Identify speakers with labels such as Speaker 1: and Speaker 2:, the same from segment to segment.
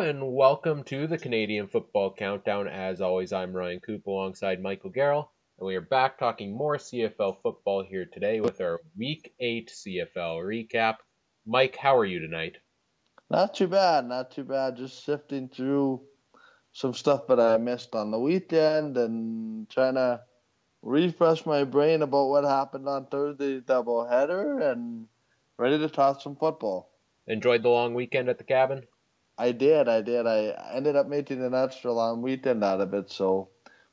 Speaker 1: Hello, and welcome to the Canadian Football Countdown. As always, I'm Ryan Coop alongside Michael Garrell, and we are back talking more CFL football here today with our Week 8 CFL recap. Mike, how are you tonight?
Speaker 2: Not too bad, not too bad. Just sifting through some stuff that I missed on the weekend and trying to refresh my brain about what happened on Thursday's doubleheader and ready to talk some football.
Speaker 1: Enjoyed the long weekend at the cabin?
Speaker 2: I did, I did. I ended up making an extra long weekend out of it, so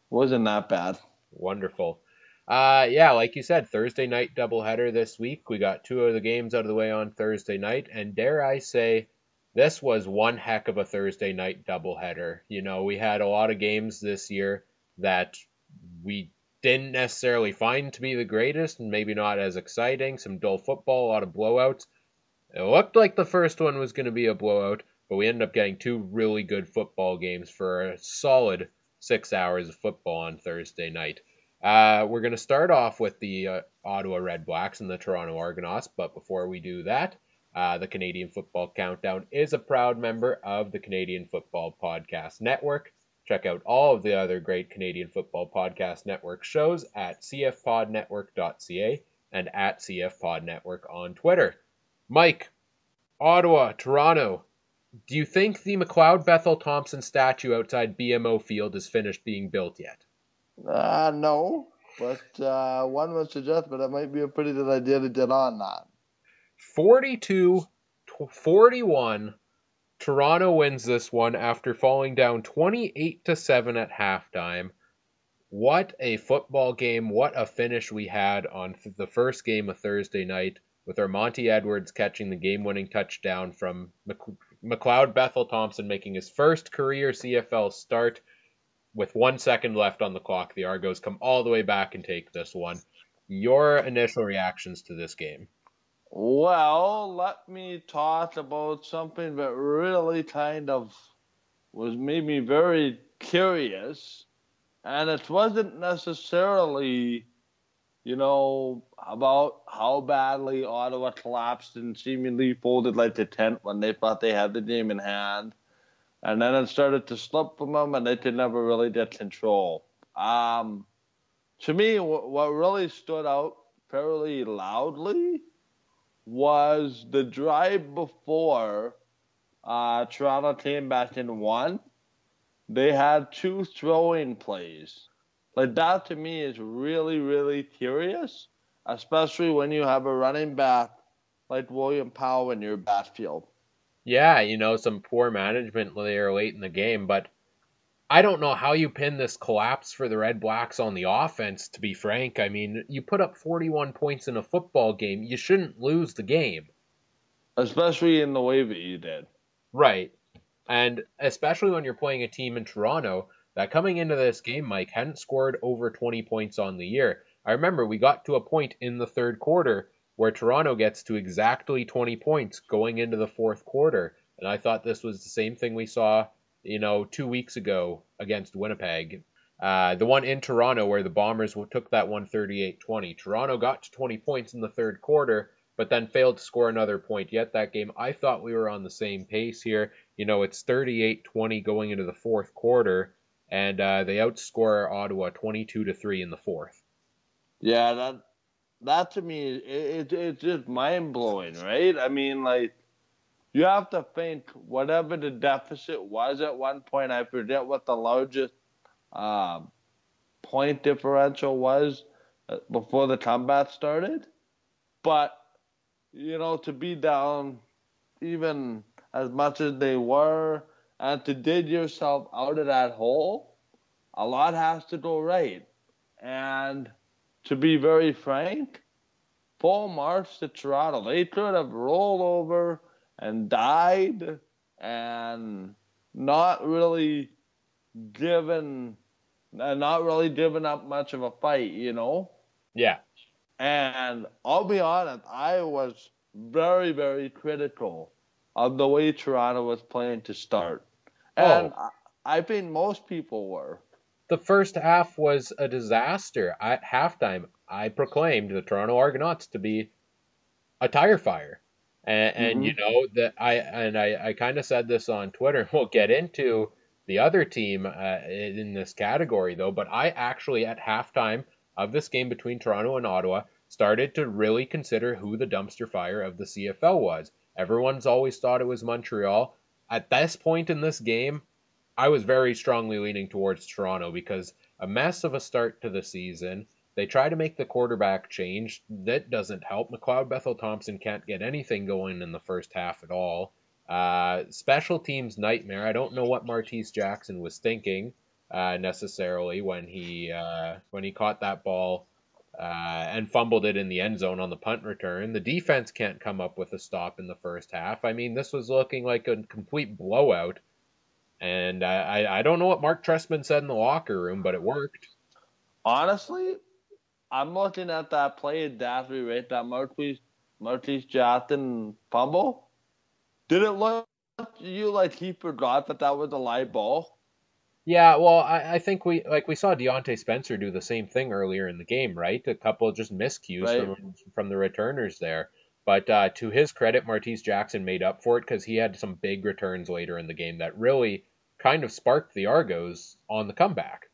Speaker 2: wasn't that bad.
Speaker 1: Wonderful. Uh, yeah, like you said, Thursday night doubleheader this week. We got two of the games out of the way on Thursday night, and dare I say, this was one heck of a Thursday night doubleheader. You know, we had a lot of games this year that we didn't necessarily find to be the greatest and maybe not as exciting. Some dull football, a lot of blowouts. It looked like the first one was going to be a blowout, but we ended up getting two really good football games for a solid six hours of football on Thursday night. Uh, we're going to start off with the uh, Ottawa Redblacks and the Toronto Argonauts, but before we do that, uh, the Canadian Football Countdown is a proud member of the Canadian Football Podcast Network. Check out all of the other great Canadian Football Podcast Network shows at cfpodnetwork.ca and at cfpodnetwork on Twitter. Mike, Ottawa, Toronto, do you think the McLeod Bethel Thompson statue outside BMO Field is finished being built yet?
Speaker 2: Uh, no, but uh, one would suggest, but it might be a pretty good idea to get on that.
Speaker 1: 42 41 Toronto wins this one after falling down 28 to 7 at halftime. What a football game. What a finish we had on the first game of Thursday night with Armanti Edwards catching the game winning touchdown from McLeod Bethel Thompson making his first career CFL start with one second left on the clock. The Argos come all the way back and take this one. Your initial reactions to this game?
Speaker 2: Well, let me talk about something that really kind of was made me very curious. And it wasn't necessarily, you know, about how badly Ottawa collapsed and seemingly folded like a tent when they thought they had the game in hand. And then it started to slip from them and they could never really get control. Um, to me, what really stood out fairly loudly was the drive before uh, Toronto came back and won. They had two throwing plays. Like that to me is really, really curious, especially when you have a running back like William Powell in your backfield.
Speaker 1: Yeah, you know, some poor management there late in the game, but I don't know how you pin this collapse for the Redblacks on the offense, to be frank. I mean, you put up 41 points in a football game, you shouldn't lose the game.
Speaker 2: Especially in the way that you did.
Speaker 1: Right. And especially when you're playing a team in Toronto that coming into this game, Mike, hadn't scored over 20 points on the year. I remember we got to a point in the third quarter where Toronto gets to exactly 20 points going into the fourth quarter. And I thought this was the same thing we saw you know, two weeks ago against Winnipeg. Uh, the one in Toronto where the Bombers took that 138-20. Toronto got to 20 points in the third quarter, but then failed to score another point yet that game. I thought we were on the same pace here. You know, it's 38-20 going into the fourth quarter, and uh, they outscore Ottawa 22 to three in the fourth.
Speaker 2: Yeah, that that to me it, it it's just mind blowing, right? I mean, like you have to think whatever the deficit was at one point. I forget what the largest um, point differential was uh, before the combat started, but you know to be down even as much as they were and to dig yourself out of that hole, a lot has to go right. And to be very frank, Paul march to Toronto. They could have rolled over and died and not really given, uh, not really giving up much of a fight, you know.
Speaker 1: Yeah.
Speaker 2: And I'll be honest, I was very, very critical of the way Toronto was playing to start. And oh. I, I think most people were.
Speaker 1: The first half was a disaster. At halftime, I proclaimed the Toronto Argonauts to be a tire fire. And, and mm-hmm. you know that I and I, I kind of said this on Twitter. We'll get into the other team uh, in this category though, but I actually at halftime of this game between Toronto and Ottawa started to really consider who the dumpster fire of the CFL was. Everyone's always thought it was Montreal. At this point in this game, I was very strongly leaning towards Toronto because a mess of a start to the season. They try to make the quarterback change. That doesn't help. McLeod Bethel Thompson can't get anything going in the first half at all. Uh, special teams nightmare. I don't know what Martese Jackson was thinking uh, necessarily when he uh, when he caught that ball uh, and fumbled it in the end zone on the punt return. The defense can't come up with a stop in the first half. I mean, this was looking like a complete blowout. And I, I don't know what Mark Trestman said in the locker room, but it worked.
Speaker 2: Honestly, I'm looking at that play at Daffy, right? That Martese, Martese Jackson fumble. Did it look you like he forgot that that was a live ball?
Speaker 1: Yeah, well, I, I think we like we saw Diontae Spencer do the same thing earlier in the game, right? A couple just miscues right. from from the returners there. But uh, to his credit, Martese Jackson made up for it because he had some big returns later in the game that really kind of sparked the Argos on the comeback.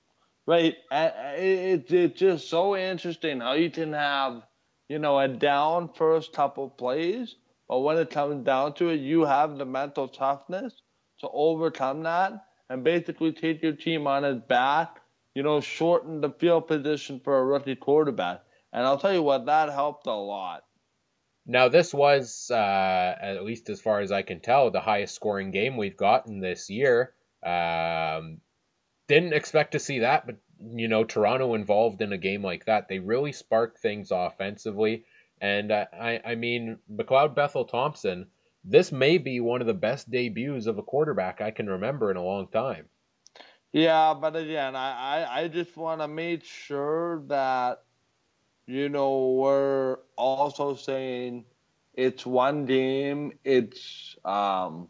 Speaker 2: Right. It's it's just so interesting how you can have, you know, a down first couple plays, but when it comes down to it, you have the mental toughness to overcome that and basically take your team on his back, you know, shorten the field position for a rookie quarterback. And I'll tell you what, that helped a lot.
Speaker 1: Now, this was, uh, at least as far as I can tell, the highest scoring game we've gotten this year. Um, didn't expect to see that, but, you know, Toronto involved in a game like that, they really sparked things offensively. And uh, I, I mean, McLeod Bethel Thompson, this may be one of the best debuts of a quarterback I can remember in a long time.
Speaker 2: Yeah, but again, I, I, I just want to make sure that, you know, we're also saying it's one game, it's um,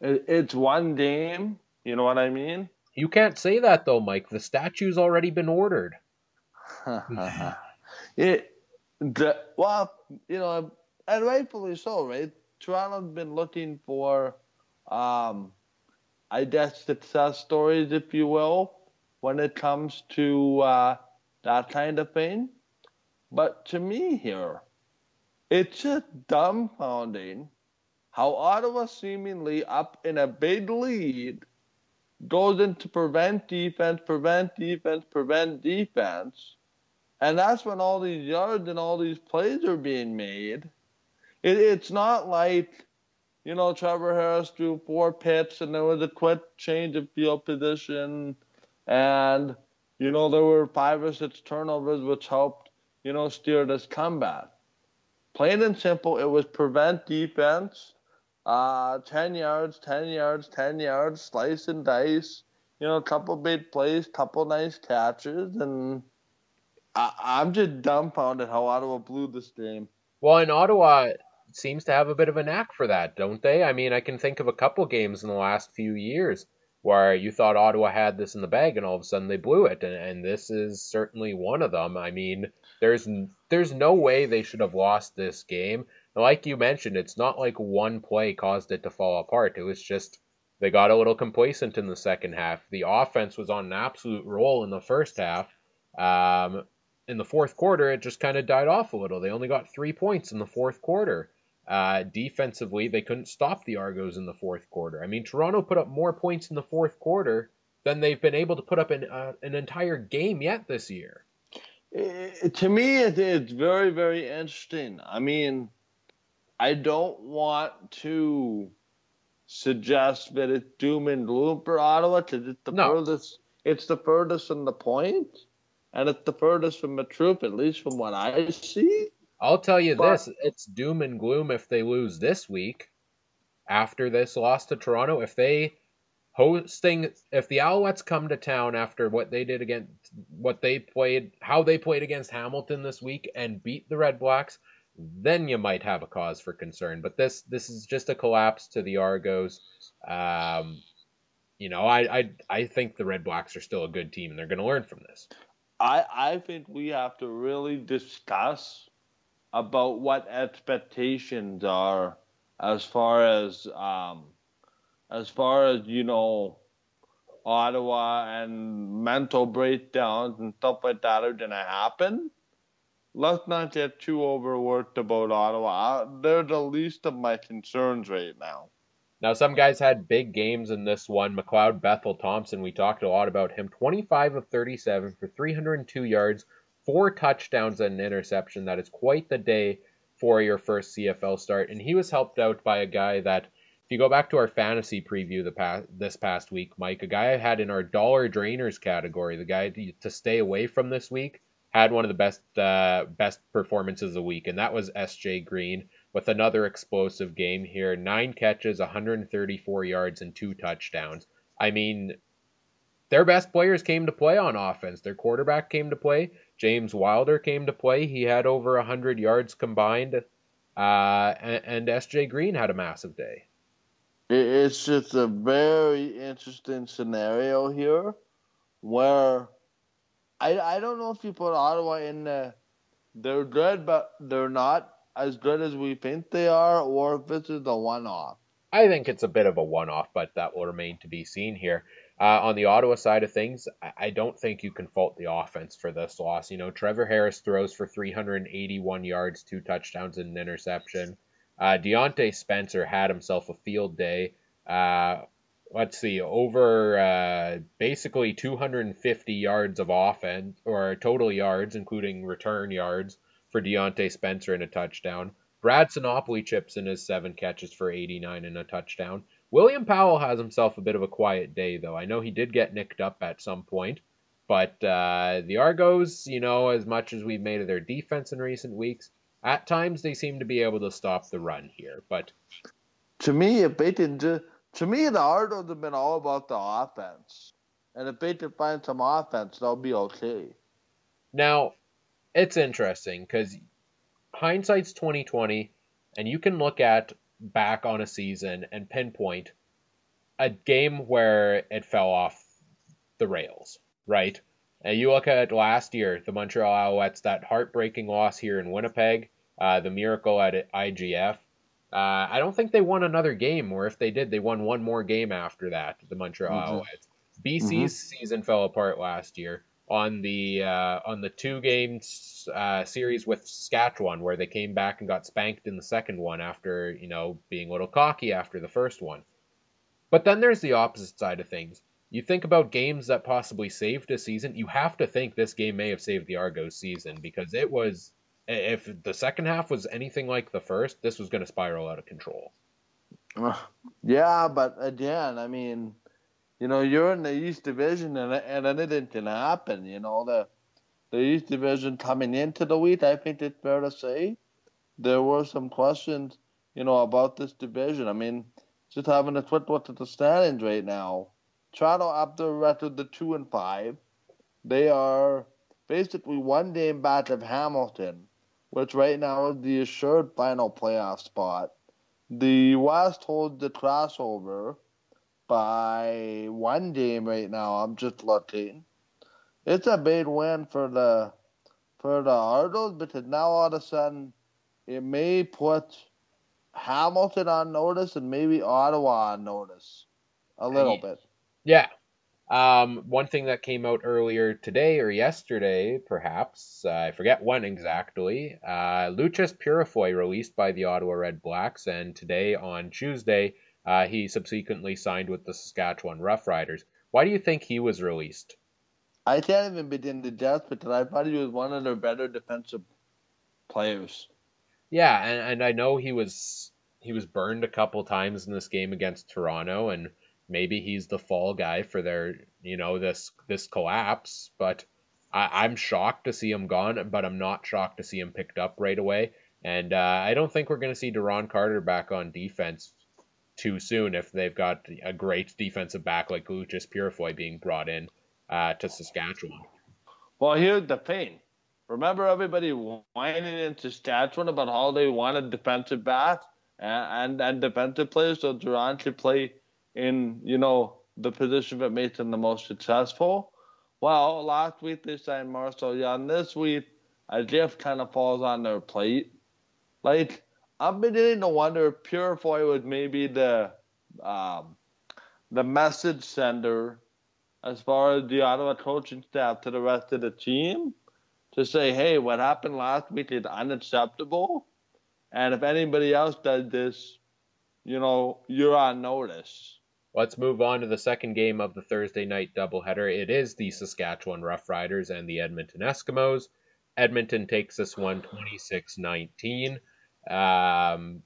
Speaker 2: it, it's one game. You know what I mean?
Speaker 1: You can't say that though, Mike. The statue's already been ordered.
Speaker 2: it, the, well, you know, and rightfully so, right? Toronto's been looking for, um, I guess, success stories, if you will, when it comes to uh, that kind of thing. But to me here, it's just dumbfounding how Ottawa seemingly up in a big lead goes into prevent defense, prevent defense, prevent defense. And that's when all these yards and all these plays are being made. It, it's not like, you know, Trevor Harris threw four pits and there was a quick change of field position and, you know, there were five or six turnovers which helped, you know, steer this comeback. Plain and simple, it was prevent defense, uh, 10 yards, 10 yards, 10 yards, slice and dice, you know, a couple big plays, couple nice catches, and I, I'm just dumbfounded how Ottawa blew this game.
Speaker 1: Well, in Ottawa, seems to have a bit of a knack for that, don't they? I mean, I can think of a couple games in the last few years where you thought Ottawa had this in the bag and all of a sudden they blew it, and, and this is certainly one of them. I mean, there's there's no way they should have lost this game. Like you mentioned, it's not like one play caused it to fall apart. It was just they got a little complacent in the second half. The offense was on an absolute roll in the first half. Um, in the fourth quarter, it just kind of died off a little. They only got three points in the fourth quarter. Uh, defensively, they couldn't stop the Argos in the fourth quarter. I mean, Toronto put up more points in the fourth quarter than they've been able to put up in uh, an entire game yet this year.
Speaker 2: It, to me, it, it's very, very interesting. I mean, I don't want to suggest that it's doom and gloom for Ottawa because it's the no. furthest. It's the furthest from the point, and it's the furthest from the truth, at least from what I see.
Speaker 1: I'll tell you but, this: it's doom and gloom if they lose this week. after this loss to Toronto. If they hosting, if the Alouettes come to town after what they did against, what they played, how they played against Hamilton this week and beat the Redblacks, then you might have a cause for concern. But this this is just a collapse to the Argos. Um, you know, I, I I think the Redblacks are still a good team and they're going to learn from this.
Speaker 2: I I think we have to really discuss about what expectations are as far as um as far as you know Ottawa and mental breakdowns and stuff like that are gonna happen. Let's not get too overworked about Ottawa. They're the least of my concerns right now.
Speaker 1: Now, some guys had big games in this one. McLeod Bethel Thompson, we talked a lot about him. 25 of 37 for 302 yards, four touchdowns and an interception. That is quite the day for your first CFL start. And he was helped out by a guy that, if you go back to our fantasy preview the past, this past week, Mike, a guy I had in our dollar drainers category, the guy to, to stay away from this week, had one of the best uh, best performances of the week, and that was S.J. Green with another explosive game here. Nine catches, 134 yards, and two touchdowns. I mean, their best players came to play on offense. Their quarterback came to play. James Wilder came to play. He had over 100 yards combined. Uh, and, and SJ Green had a massive day.
Speaker 2: It's just a very interesting scenario here where I, I don't know if you put Ottawa in the, they're good, but they're not as good as we think they are, or if this is a one off.
Speaker 1: I think it's a bit of a one off, but that will remain to be seen here. Uh, on the Ottawa side of things, I don't think you can fault the offense for this loss. You know, Trevor Harris throws for 381 yards, two touchdowns, and an interception. Uh, Diontae Spencer had himself a field day. Uh, let's see, over uh, basically 250 yards of offense, or total yards, including return yards, for Diontae Spencer and a touchdown. Brad Sinopoli chips in his seven catches for 89 and a touchdown. William Powell has himself a bit of a quiet day, though. I know he did get nicked up at some point, but uh, the Argos, you know, as much as we've made of their defense in recent weeks, at times they seem to be able to stop the run here. But
Speaker 2: to me, if they did, to me, the Argos have been all about the offense, and if they can find some offense, they'll be okay.
Speaker 1: Now, it's interesting because hindsight's 2020, and you can look at back on a season and pinpoint a game where it fell off the rails, right? And you look at last year, the Montreal Alouettes, that heartbreaking loss here in Winnipeg, uh, the miracle at IGF. Uh, I don't think they won another game, or if they did, they won one more game after that, the Montreal mm-hmm. Alouettes. BC's mm-hmm. season fell apart last year on the uh, on the two games uh, series with Saskatchewan, where they came back and got spanked in the second one after you know being a little cocky after the first one. But then there's the opposite side of things. You think about games that possibly saved a season. You have to think this game may have saved the Argos season because it was. If the second half was anything like the first, this was going to spiral out of control.
Speaker 2: Yeah, but again, I mean, you know, you're in the East Division, and and anything can happen. You know, the the East Division coming into the week, I think it's fair to say there were some questions, you know, about this division. I mean, just having a quick look at the standings right now. Toronto up the record the two and five. They are basically one game back of Hamilton, which right now is the assured final playoff spot. The West holds the crossover by one game right now. I'm just looking. It's a big win for the for the Argos because now all of a sudden it may put Hamilton on notice and maybe Ottawa on notice a little bit.
Speaker 1: Yeah. Um, one thing that came out earlier today or yesterday, perhaps, uh, I forget when exactly, uh, Loucheiz Purifoy released by the Ottawa Redblacks, and today on Tuesday, uh, he subsequently signed with the Saskatchewan Roughriders. Why do you think he was released?
Speaker 2: I can't even begin to guess, but I thought he was one of their better defensive players.
Speaker 1: Yeah, and, and I know he was he was burned a couple times in this game against Toronto, and maybe he's the fall guy for their you know this this collapse. But I, I'm shocked to see him gone, but I'm not shocked to see him picked up right away. And uh, I don't think we're going to see Duron Carter back on defense too soon if they've got a great defensive back like Lucas Purifoy being brought in uh, to Saskatchewan.
Speaker 2: Well, here's the thing. Remember everybody whining in Saskatchewan about how they wanted defensive backs and, and, and defensive players so Duron should play in, you know, the position that makes them the most successful? Well, last week they signed Marcel Young. This week, a gift kind of falls on their plate. Like, I'm beginning to wonder if Purifoy was maybe the um, the message sender as far as the Ottawa coaching staff to the rest of the team to say, hey, what happened last week is unacceptable. And if anybody else does this, you know, you're on notice.
Speaker 1: Let's move on to the second game of the Thursday night doubleheader. It is the Saskatchewan Roughriders and the Edmonton Eskimos. Edmonton takes this one 26 19. Um,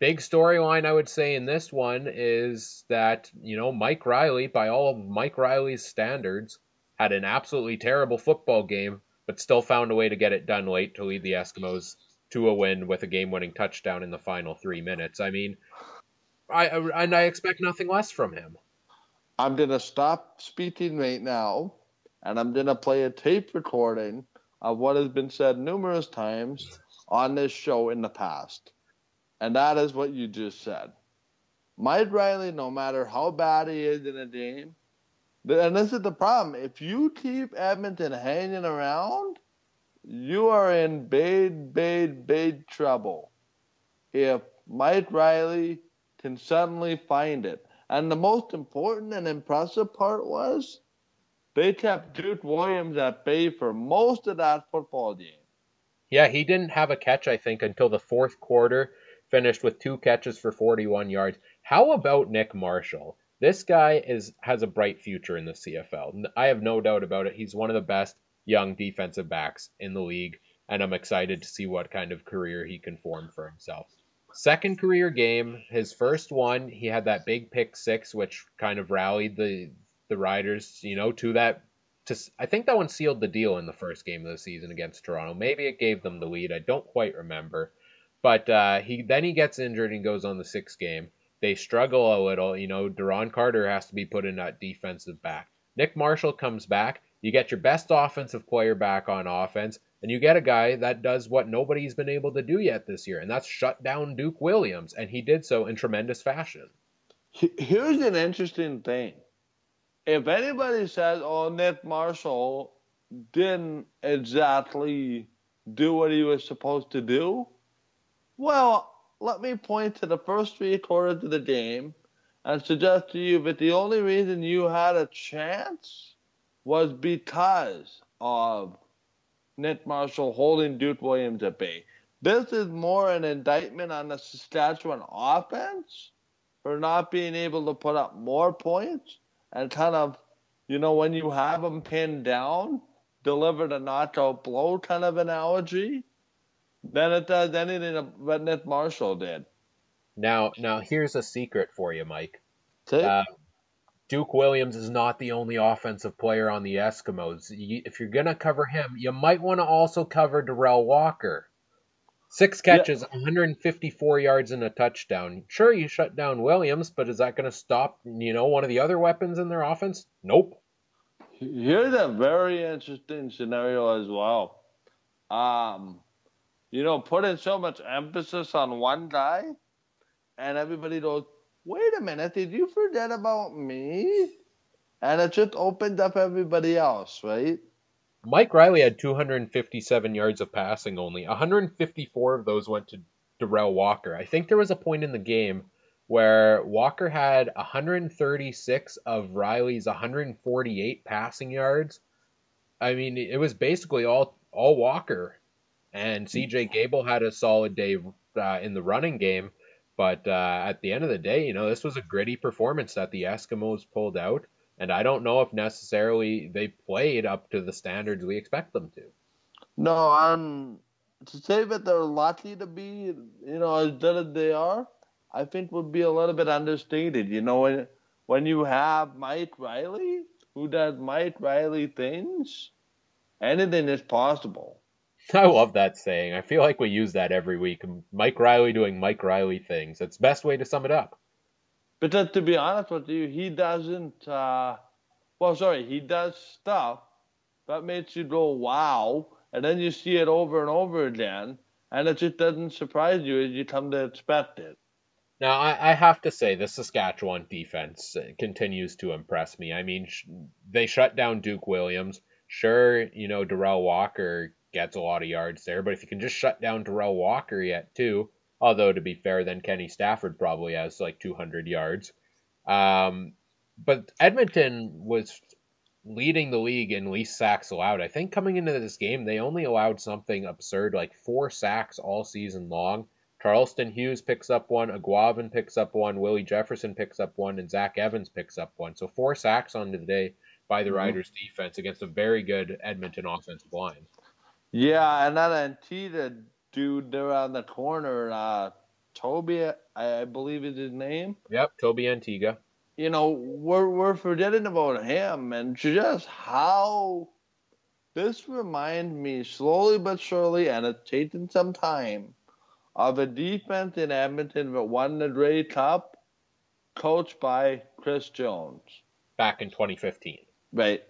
Speaker 1: big storyline, I would say, in this one is that, you know, Mike Reilly, by all of Mike Reilly's standards, had an absolutely terrible football game, but still found a way to get it done late to lead the Eskimos to a win with a game winning touchdown in the final three minutes. I mean, I, and I expect nothing less from him.
Speaker 2: I'm going to stop speaking right now, and I'm going to play a tape recording of what has been said numerous times on this show in the past. And that is what you just said. Mike Reilly, no matter how bad he is in a game, and this is the problem. If you keep Edmonton hanging around, you are in big, big, big trouble. If Mike Reilly can suddenly find it. And the most important and impressive part was they kept Duke Williams at bay for most of that football game.
Speaker 1: Yeah, he didn't have a catch, I think, until the fourth quarter, finished with two catches for 41 yards. How about Nick Marshall? This guy is has a bright future in the CFL. I have no doubt about it. He's one of the best young defensive backs in the league, and I'm excited to see what kind of career he can form for himself. Second career game, his first one, he had that big pick six, which kind of rallied the the Riders, you know, to that. To I think that one sealed the deal in the first game of the season against Toronto. Maybe it gave them the lead. I don't quite remember. But uh, he then he gets injured and goes on the sixth game. They struggle a little. You know, Duron Carter has to be put in that defensive back. Nick Marshall comes back. You get your best offensive player back on offense, and you get a guy that does what nobody's been able to do yet this year, and that's shut down Duke Williams, and he did so in tremendous fashion.
Speaker 2: Here's an interesting thing. If anybody says, "Oh, Nick Marshall didn't exactly do what he was supposed to do," well, let me point to the first three quarters of the game and suggest to you that the only reason you had a chance was because of Nick Marshall holding Duke Williams at bay. This is more an indictment on the Saskatchewan offense for not being able to put up more points and kind of, you know, when you have them pinned down, deliver the knockout blow kind of analogy than it does anything that Nick Marshall did.
Speaker 1: Now, now here's a secret for you, Mike. Uh, Duke Williams is not the only offensive player on the Eskimos. If you're going to cover him, you might want to also cover Derel Walker. Six catches, yeah. 154 yards and a touchdown. Sure, you shut down Williams, but is that going to stop, you know, one of the other weapons in their offense? Nope.
Speaker 2: Here's a very interesting scenario as well. Um, you know, putting so much emphasis on one guy, and everybody goes, wait a minute, did you forget about me? And it just opened up everybody else, right?
Speaker 1: Mike Reilly had 257 yards of passing only. 154 of those went to Derel Walker. I think there was a point in the game where Walker had 136 of Reilly's 148 passing yards. I mean, it was basically all all Walker. And CJ Gable had a solid day uh, in the running game. But uh, at the end of the day, you know, this was a gritty performance that the Eskimos pulled out, and I don't know if necessarily they played up to the standards we expect them to.
Speaker 2: No, um, to say that they're lucky to be, you know, as good as they are, I think would be a little bit understated. You know, when when you have Mike Reilly, who does Mike Reilly things, anything is possible.
Speaker 1: I love that saying. I feel like we use that every week. Mike Reilly doing Mike Reilly things. That's the best way to sum it up.
Speaker 2: But to, to be honest with you, he doesn't. Uh, well, sorry, he does stuff that makes you go wow, and then you see it over and over again, and it just doesn't surprise you as you come to expect it.
Speaker 1: Now, I, I have to say, the Saskatchewan defense continues to impress me. I mean, sh- they shut down Duke Williams. Sure, you know, Derel Walker gets a lot of yards there, but if you can just shut down Derel Walker yet, too, although to be fair, then Kenny Stafford probably has like 200 yards. Um, but Edmonton was leading the league in least sacks allowed. I think coming into this game, they only allowed something absurd like four sacks all season long. Charleston Hughes picks up one, Aguavin picks up one, Willie Jefferson picks up one, and Zach Evans picks up one. So four sacks on the day by the mm-hmm. Riders defense against a very good Edmonton offensive line.
Speaker 2: Yeah, and that Antigha dude there on the corner, uh, Tobi, I believe is his name.
Speaker 1: Yep, Tobi Antigha
Speaker 2: you know, we're we're forgetting about him and just how this reminds me slowly but surely, and it's taking some time, of a defense in Edmonton that won the Grey Cup, coached by Chris Jones.
Speaker 1: Back in 2015.
Speaker 2: Right.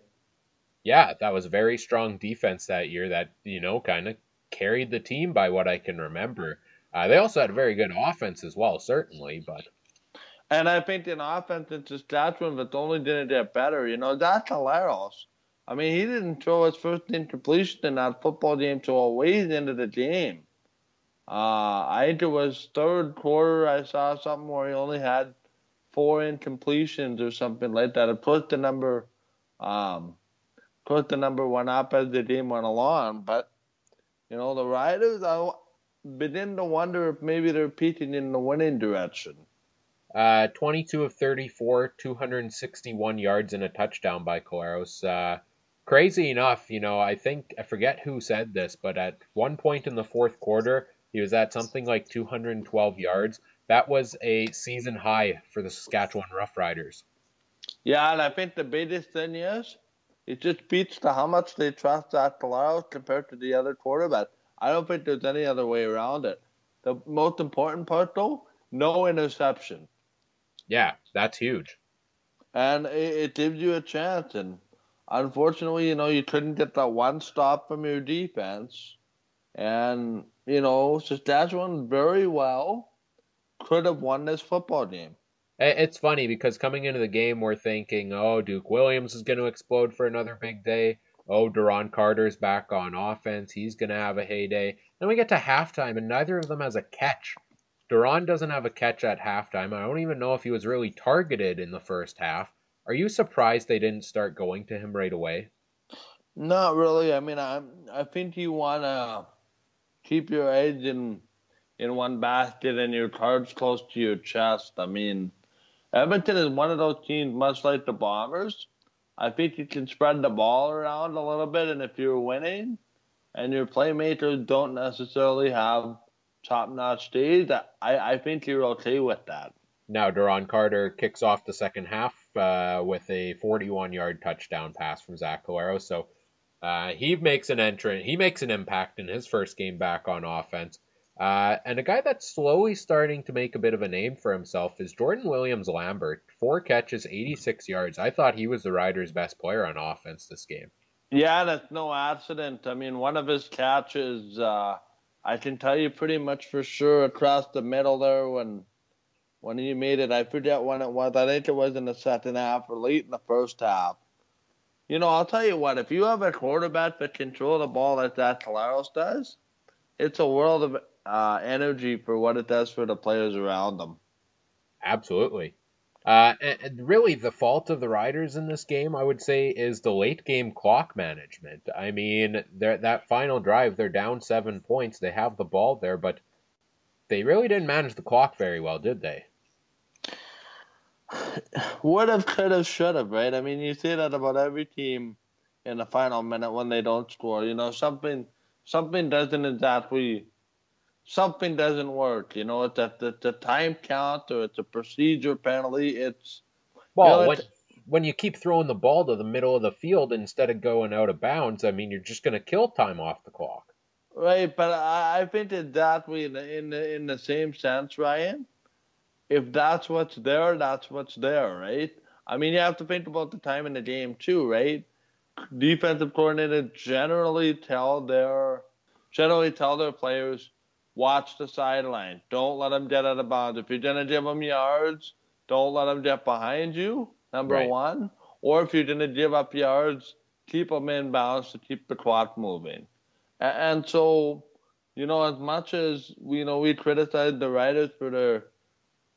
Speaker 1: Yeah, that was a very strong defense that year that, you know, kind of carried the team by what I can remember. Uh, they also had a very good offense as well, certainly, but
Speaker 2: and I think in offense in Saskatchewan, but only didn't get better. You know, that's hilarious. I mean, he didn't throw his first incompletion in that football game till a ways into the game. Uh, I think it was third quarter. I saw something where he only had four incompletions or something like that. It put the number, um, put the number one up as the game went along. But you know, the Riders, I begin to wonder if maybe they're peaking in the winning direction.
Speaker 1: Uh, 22 of 34, 261 yards and a touchdown by Collaros. Uh, crazy enough, you know, I think, I forget who said this, but at one point in the fourth quarter, he was at something like 212 yards. That was a season high for the Saskatchewan Roughriders.
Speaker 2: Yeah, and I think the biggest thing is it just beats to how much they trust that Collaros compared to the other quarterback. I don't think there's any other way around it. The most important part, though, no interception.
Speaker 1: Yeah, that's huge.
Speaker 2: And it, it gives you a chance. And unfortunately, you know, you couldn't get that one stop from your defense. And, you know, Saskatchewan very well could have won this football game.
Speaker 1: It's funny because coming into the game, we're thinking, oh, Duke Williams is going to explode for another big day. Oh, Duron Carter's back on offense. He's going to have a heyday. Then we get to halftime, and neither of them has a catch. Duron doesn't have a catch at halftime. I don't even know if he was really targeted in the first half. Are you surprised they didn't start going to him right away?
Speaker 2: Not really. I mean, I I think you want to keep your eggs in in one basket and your cards close to your chest. I mean, Edmonton is one of those teams, much like the Bombers. I think you can spread the ball around a little bit, and if you're winning, and your playmakers don't necessarily have top notch days, I, I think you're okay with that.
Speaker 1: Now, Duron Carter kicks off the second half uh, with a 41 yard touchdown pass from Zach Collaros. So uh, he makes an entrance, he makes an impact in his first game back on offense. Uh, and a guy that's slowly starting to make a bit of a name for himself is Jordan Williams Lambert. Four catches, 86 yards. I thought he was the Riders' best player on offense this game.
Speaker 2: Yeah, that's no accident. I mean, one of his catches, uh, I can tell you pretty much for sure across the middle there when when he made it. I forget when it was. I think it was in the second half or late in the first half. You know, I'll tell you what. If you have a quarterback that control the ball like that Collaros does, it's a world of uh, energy for what it does for the players around them.
Speaker 1: Absolutely. Uh, and really, the fault of the Riders in this game, I would say, is the late game clock management. I mean, that final drive, they're down seven points. They have the ball there, but they really didn't manage the clock very well, did they?
Speaker 2: Would have, could have, should have, right? I mean, you see that about every team in the final minute when they don't score. You know, something something doesn't exactly something doesn't work. You know, it's a, it's a time count or it's a procedure penalty. It's
Speaker 1: well, you know, when, when you keep throwing the ball to the middle of the field instead of going out of bounds, I mean, you're just going to kill time off the clock.
Speaker 2: Right, but I, I think that that way in the, in the in the same sense, Ryan, if that's what's there, that's what's there, right? I mean, you have to think about the time in the game too, right? Defensive coordinators generally tell their generally tell their players, watch the sideline. Don't let them get out of bounds. If you're gonna give them yards, don't let them get behind you. Number right. one, or if you're gonna give up yards, keep them in bounds to keep the clock moving. And so, you know, as much as we you know we criticize the Riders for their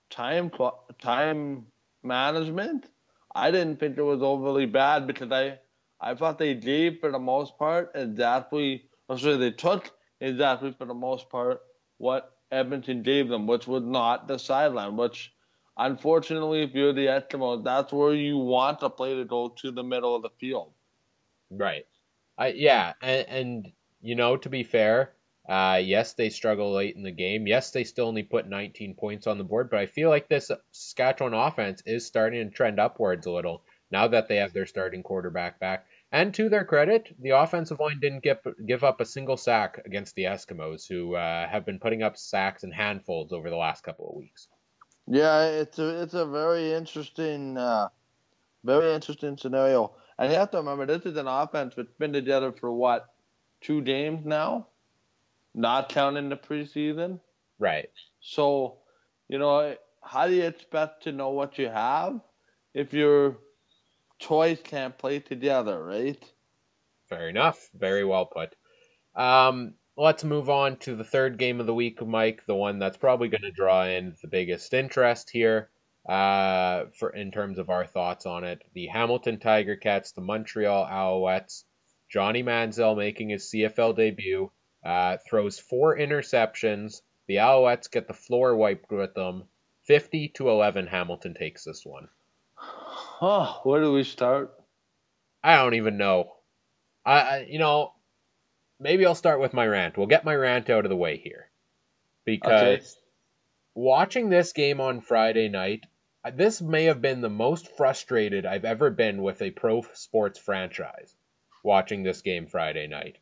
Speaker 2: time time management, I didn't think it was overly bad because I I thought they gave for the most part exactly. I'm sorry, they took exactly for the most part what Edmonton gave them, which was not the sideline. Which, unfortunately, if you're the Eskimos, that's where you want the play to go to the middle of the field.
Speaker 1: Right. I yeah, and, and you know, to be fair, uh, yes, they struggle late in the game. Yes, they still only put 19 points on the board, but I feel like this Saskatchewan offense is starting to trend upwards a little now that they have their starting quarterback back. And to their credit, the offensive line didn't give, give up a single sack against the Eskimos, who uh, have been putting up sacks in handfuls over the last couple of weeks.
Speaker 2: Yeah, it's a it's a very interesting, uh, very interesting scenario. And you have to remember, this is an offense that's been together for what two games now, not counting the preseason.
Speaker 1: Right.
Speaker 2: So, you know, how do you expect to know what you have if your toys can't play together, right?
Speaker 1: Fair enough. Very well put. Um, let's move on to the third game of the week, Mike. The one that's probably going to draw in the biggest interest here, uh, for in terms of our thoughts on it. The Hamilton Tiger Cats, the Montreal Alouettes. Johnny Manziel making his CFL debut, uh, throws four interceptions. The Alouettes get the floor wiped with them. 50 to 11, Hamilton takes this one.
Speaker 2: Oh, where do we start?
Speaker 1: I don't even know. I, I, you know, maybe I'll start with my rant. We'll get my rant out of the way here. Because okay. watching this game on Friday night, this may have been the most frustrated I've ever been with a pro sports franchise watching this game Friday night.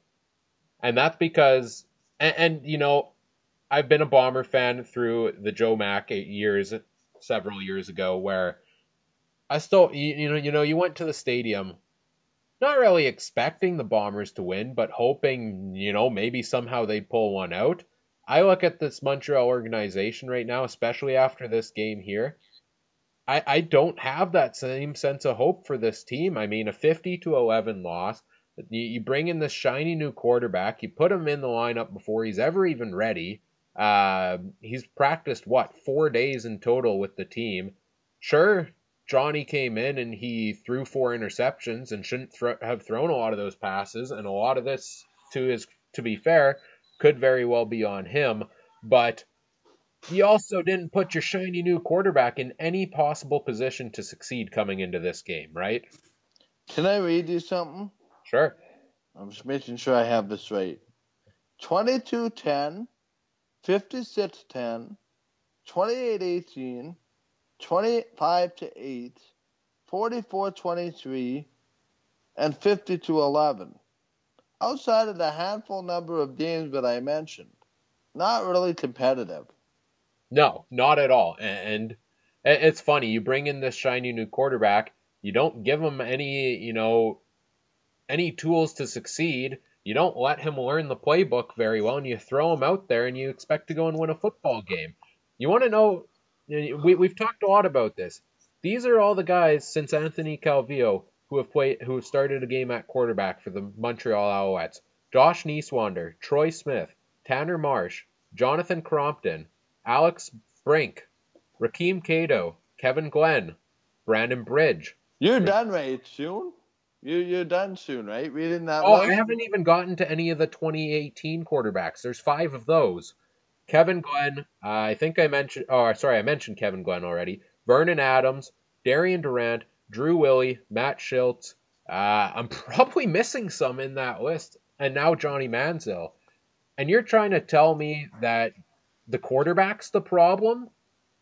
Speaker 1: And that's because, and, and you know, I've been a Bomber fan through the Joe Mack years, several years ago, where I still, you, you know, you know, you went to the stadium, not really expecting the Bombers to win, but hoping, you know, maybe somehow they pull one out. I look at this Montreal organization right now, especially after this game here. I, I don't have that same sense of hope for this team. I mean, a 50 to 11 loss. You, you bring in this shiny new quarterback. You put him in the lineup before he's ever even ready. Uh, he's practiced what four days in total with the team. Sure, Johnny came in and he threw four interceptions and shouldn't have thrown a lot of those passes. And a lot of this, to his to be fair, could very well be on him. But he also didn't put your shiny new quarterback in any possible position to succeed coming into this game, right?
Speaker 2: Can I read you something?
Speaker 1: Sure.
Speaker 2: I'm just making sure I have this right. 22 10, 56 10, 28 18, 25 to 8, 44 23, and 50 to 11. Outside of the handful number of games that I mentioned, not really competitive.
Speaker 1: No, not at all. And it's funny, you bring in this shiny new quarterback, you don't give him any, you know, any tools to succeed. You don't let him learn the playbook very well, and you throw him out there and you expect to go and win a football game. You want to know we we've talked a lot about this. These are all the guys since Anthony Calvillo who have played who have started a game at quarterback for the Montreal Alouettes. Josh Neiswander, Troy Smith, Tanner Marsh, Jonathan Crompton, Alex Brink, Rakeem Cato, Kevin Glenn, Brandon Bridge.
Speaker 2: You're done, right? Soon? You you're done soon, right? Reading that.
Speaker 1: Oh, I haven't even gotten to any of the 2018 quarterbacks. There's five of those. Kevin Glenn, I think I mentioned, oh, sorry, I mentioned Kevin Glenn already. Vernon Adams, Darian Durant, Drew Willy, Matt Shiltz. Uh, I'm probably missing some in that list. And now Johnny Manziel. And you're trying to tell me that the quarterback's the problem?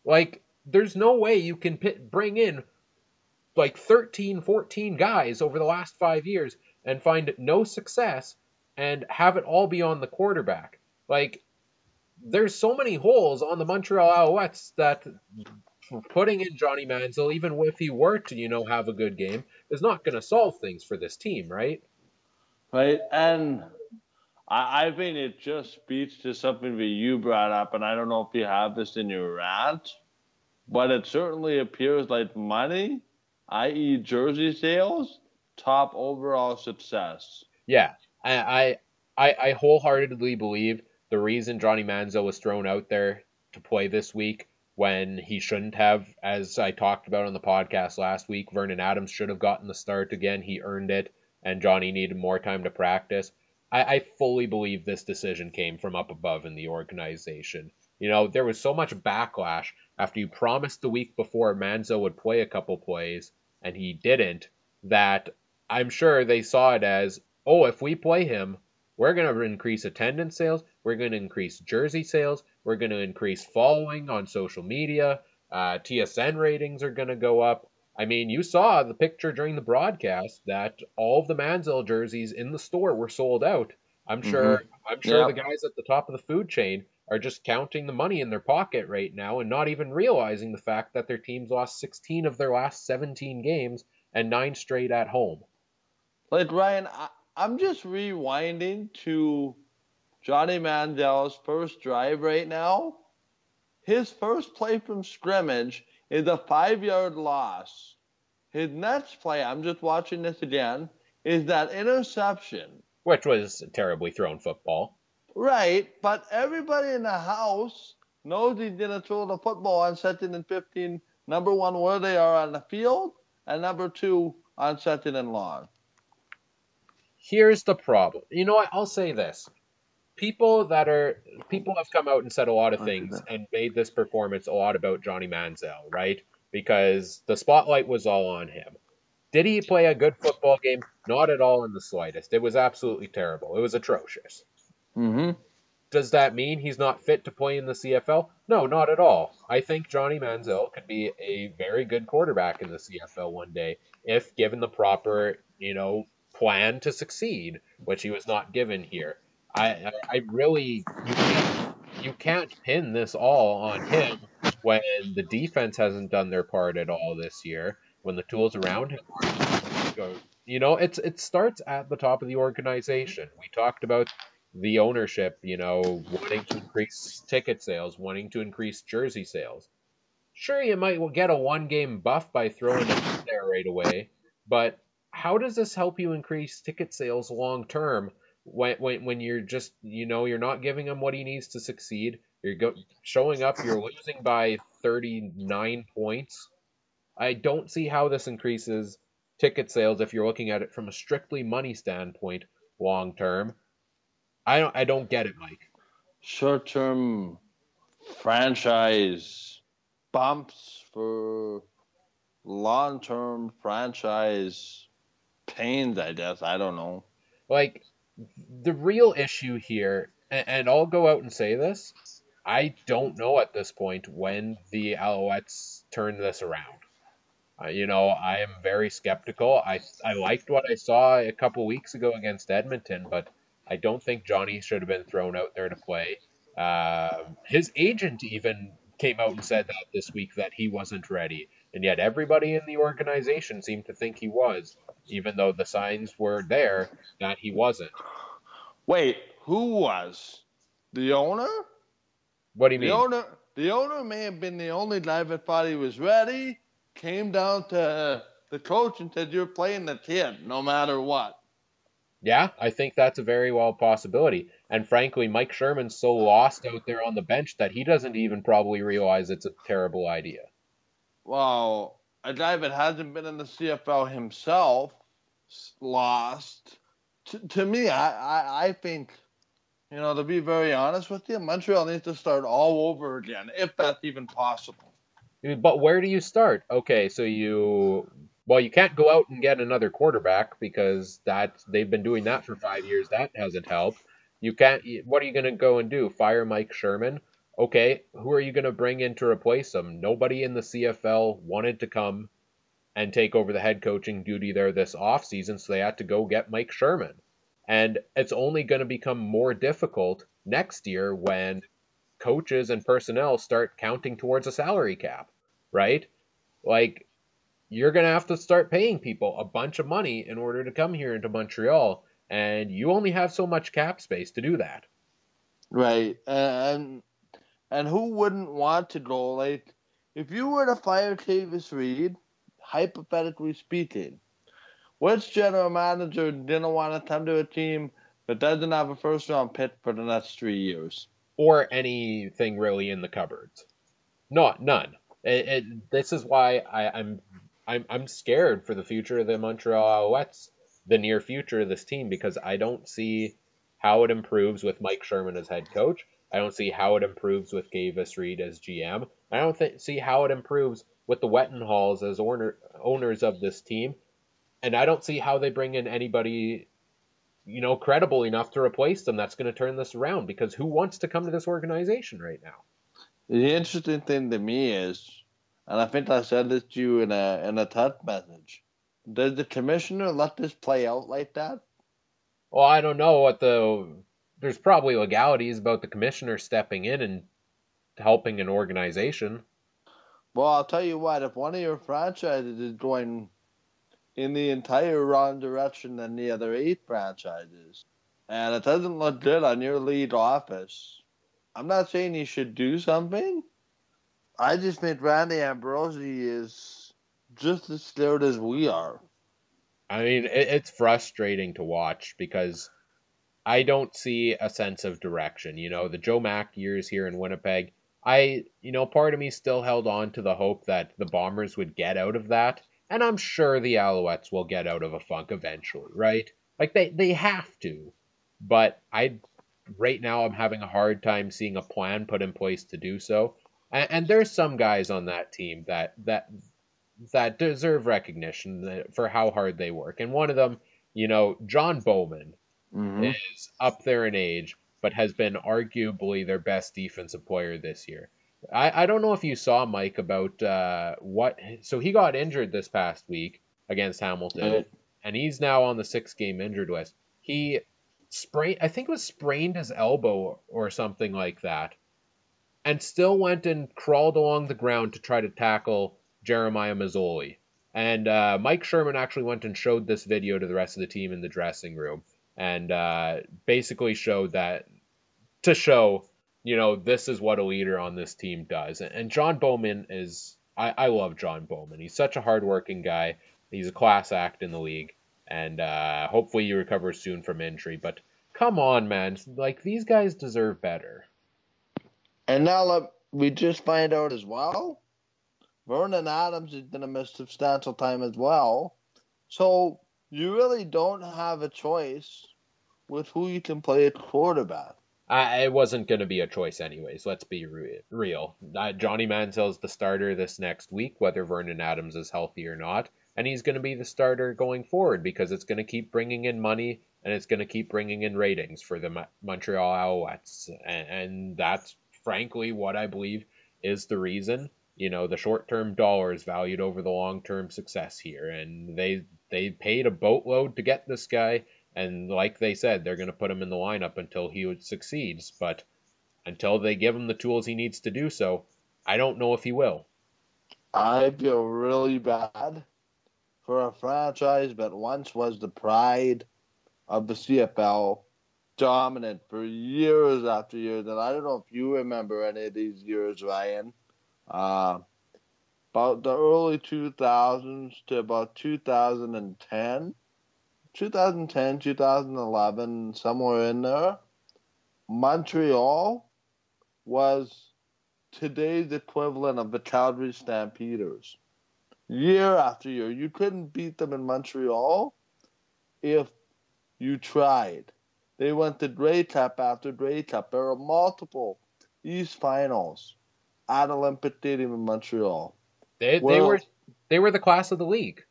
Speaker 1: Like, there's no way you can pit, bring in like 13, 14 guys over the last five years and find no success and have it all be on the quarterback. Like, there's so many holes on the Montreal Alouettes that putting in Johnny Manziel, even if he were to, you know, have a good game, is not going to solve things for this team, right?
Speaker 2: Right, and I, I think it just speaks to something that you brought up, and I don't know if you have this in your rant, but it certainly appears like money, i.e., jersey sales, top overall success.
Speaker 1: Yeah, I I I wholeheartedly believe the reason Johnny Manziel was thrown out there to play this week when he shouldn't have, as I talked about on the podcast last week, Vernon Adams should have gotten the start again. He earned it, and Johnny needed more time to practice. I, I fully believe this decision came from up above in the organization. You know, there was so much backlash after you promised the week before Manzo would play a couple plays and he didn't, that I'm sure they saw it as, oh, if we play him, we're going to increase attendance sales. We're going to increase jersey sales. We're going to increase following on social media. Uh, TSN ratings are going to go up. I mean, you saw the picture during the broadcast that all of the Manziel jerseys in the store were sold out. I'm sure. Mm-hmm. I'm sure the guys at the top of the food chain are just counting the money in their pocket right now and not even realizing the fact that their teams lost 16 of their last 17 games and nine straight at home.
Speaker 2: Like Ryan, I, I'm just rewinding to Johnny Manziel's first drive right now. His first play from scrimmage is a five yard loss. His next play, I'm just watching this again, is that interception.
Speaker 1: Which was a terribly thrown football.
Speaker 2: Right, but everybody in the house knows he didn't throw the football on second and 15. Number one, where they are on the field, and number two, on second and long.
Speaker 1: Here's the problem. You know what? I'll say this. People that are people have come out and said a lot of things and made this performance a lot about Johnny Manziel, right? Because the spotlight was all on him. Did he play a good football game? Not at all in the slightest. It was absolutely terrible. It was atrocious.
Speaker 2: Mm-hmm.
Speaker 1: Does that mean he's not fit to play in the CFL? No, not at all. I think Johnny Manziel could be a very good quarterback in the CFL one day if given the proper, you know, plan to succeed, which he was not given here. I, I really, you can't, you can't pin this all on him when the defense hasn't done their part at all this year, when the tools around him are you know, it's it starts at the top of the organization. We talked about the ownership, you know, wanting to increase ticket sales, wanting to increase jersey sales. Sure, you might get a one game buff by throwing it there right away, but how does this help you increase ticket sales long term when, when when you're just you know you're not giving him what he needs to succeed? You're go, showing up you're losing by 39 points. I don't see how this increases ticket sales if you're looking at it from a strictly money standpoint long term i don't i don't get it mike.
Speaker 2: Short term franchise bumps for long term franchise pains, I guess. I don't know.
Speaker 1: Like the real issue here, and, and I'll go out and say this, I don't know at this point when the Alouettes turn this around. Uh, you know, I am very skeptical. I I liked what I saw a couple weeks ago against Edmonton, but I don't think Johnny should have been thrown out there to play. Uh, his agent even came out and said that this week that he wasn't ready, and yet everybody in the organization seemed to think he was even though the signs were there that he wasn't.
Speaker 2: Wait, who was? The owner?
Speaker 1: What do you mean?
Speaker 2: the
Speaker 1: mean?
Speaker 2: Owner, the owner may have been the only guy that thought he was ready, came down to the coach and said, You're playing the kid no matter what.
Speaker 1: Yeah, I think that's a very well possibility. And frankly, Mike Sherman's so lost out there on the bench that he doesn't even probably realize it's a terrible idea.
Speaker 2: Well, a guy that hasn't been in the CFL himself lost. To, to me, I, I, I think, you know, to be very honest with you, Montreal needs to start all over again, if that's even possible.
Speaker 1: But where do you start? Okay, so you well, you can't go out and get another quarterback because that they've been doing that for five years. That hasn't helped. You can't. What are you going to go and do? Fire Mike Sherman? Okay, who are you going to bring in to replace him? Nobody in the CFL wanted to come and take over the head coaching duty there this offseason, so they had to go get Mike Sherman. And it's only going to become more difficult next year when coaches and personnel start counting towards a salary cap, right? Like you're going to have to start paying people a bunch of money in order to come here into Montreal, and you only have so much cap space to do that.
Speaker 2: Right, and and who wouldn't want to go? Like, if you were to fire Kavis Reed, hypothetically speaking, which general manager didn't want to come to a team that doesn't have a first round pick for the next three years?
Speaker 1: Or anything really in the cupboards? Not none. It, it, this is why I, I'm I'm I'm scared for the future of the Montreal Alouettes, the near future of this team, because I don't see how it improves with Mike Sherman as head coach. I don't see how it improves with Kavis Reed as GM. I don't th- see how it improves with the Wetenhalls as owner, owners of this team. And I don't see how they bring in anybody, you know, credible enough to replace them that's going to turn this around because who wants to come to this organization right now?
Speaker 2: The interesting thing to me is and I think I said this to you in a in a text message. Did the commissioner let this play out like that?
Speaker 1: Well, I don't know what the there's probably legalities about the commissioner stepping in and helping an organization.
Speaker 2: Well, I'll tell you what, if one of your franchises is going in the entire wrong direction than the other eight franchises, and it doesn't look good on your lead office, I'm not saying you should do something, I just think Randy Ambrosie is just as scared as we are.
Speaker 1: I mean, it's frustrating to watch because I don't see a sense of direction. You know, the Joe Mack years here in Winnipeg, I, you know, part of me still held on to the hope that the Bombers would get out of that. And I'm sure the Alouettes will get out of a funk eventually, right? Like they, they have to. But I, right now, I'm having a hard time seeing a plan put in place to do so. And, and there's some guys on that team that that that deserve recognition for how hard they work. And one of them, you know, John Bowman mm-hmm. is up there in age, but has been arguably their best defensive player this year. I, I don't know if you saw Mike about uh, what. So he got injured this past week against Hamilton, mm-hmm. and he's now on the six game injured list. He sprained, I think it was sprained his elbow or something like that and still went and crawled along the ground to try to tackle Jeremiah Masoli. And uh, Mike Sherman actually went and showed this video to the rest of the team in the dressing room and uh, basically showed that to show, you know, this is what a leader on this team does. And John Bowman is, I, I love John Bowman. He's such a hardworking guy. He's a class act in the league. And uh, hopefully he recovers soon from injury. But come on, man. Like, these guys deserve better.
Speaker 2: And now let we just find out as well, Vernon Adams is going to miss substantial time as well. So you really don't have a choice with who you can play at quarterback.
Speaker 1: Uh, it wasn't going to be a choice anyways. Let's be re- real. Uh, Johnny Manziel's the starter this next week, whether Vernon Adams is healthy or not, and he's going to be the starter going forward because it's going to keep bringing in money and it's going to keep bringing in ratings for the Montreal Alouettes, and, and that's frankly what I believe is the reason. You know, the short term dollar is valued over the long term success here. And they they paid a boatload to get this guy. And like they said, they're going to put him in the lineup until he succeeds. But until they give him the tools he needs to do so, I don't know if he will.
Speaker 2: I feel really bad for a franchise that once was the pride of the CFL dominant for years after years. And I don't know if you remember any of these years, Ryan. Uh, about the early 2000s to about 2010, 2010, 2011, somewhere in there, Montreal was today's equivalent of the Calgary Stampeders. Year after year, you couldn't beat them in Montreal if you tried. They went to Grey Cup after Grey Cup. There were multiple East Finals at Olympic Stadium in Montreal.
Speaker 1: They they were they were the class of the league.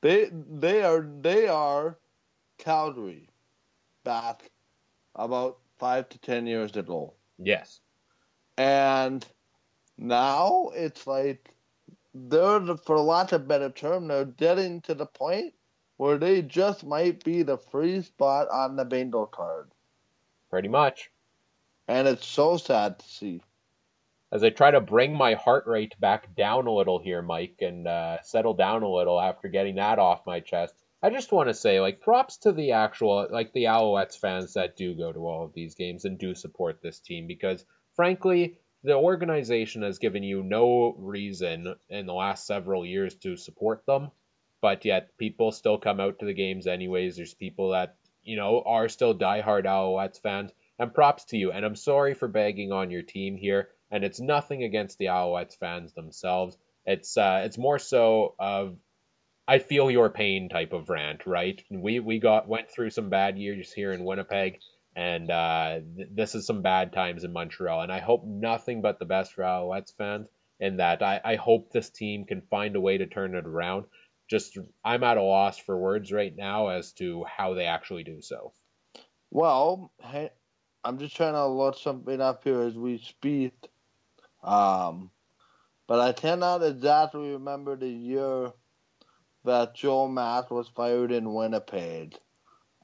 Speaker 2: They they are they are Calgary back about five to ten years ago.
Speaker 1: Yes.
Speaker 2: And now it's like they're for lack of better term, they're getting to the point where they just might be the free spot on the bingo card.
Speaker 1: Pretty much.
Speaker 2: And it's so sad to see.
Speaker 1: As I try to bring my heart rate back down a little here, Mike, and uh, settle down a little after getting that off my chest, I just want to say, like, props to the actual, like, the Alouettes fans that do go to all of these games and do support this team because, frankly, the organization has given you no reason in the last several years to support them, but yet people still come out to the games anyways. There's people that, you know, are still diehard Alouettes fans, and props to you. And I'm sorry for bagging on your team here, and it's nothing against the Alouettes fans themselves. It's uh, it's more so of I feel your pain type of rant, right? We we got went through some bad years here in Winnipeg, and uh, th- this is some bad times in Montreal. And I hope nothing but the best for Alouettes fans. In that, I, I hope this team can find a way to turn it around. Just I'm at a loss for words right now as to how they actually do so.
Speaker 2: Well, I'm just trying to load something up here as we speak. Um, but I cannot exactly remember the year that Joe Mack was fired in Winnipeg.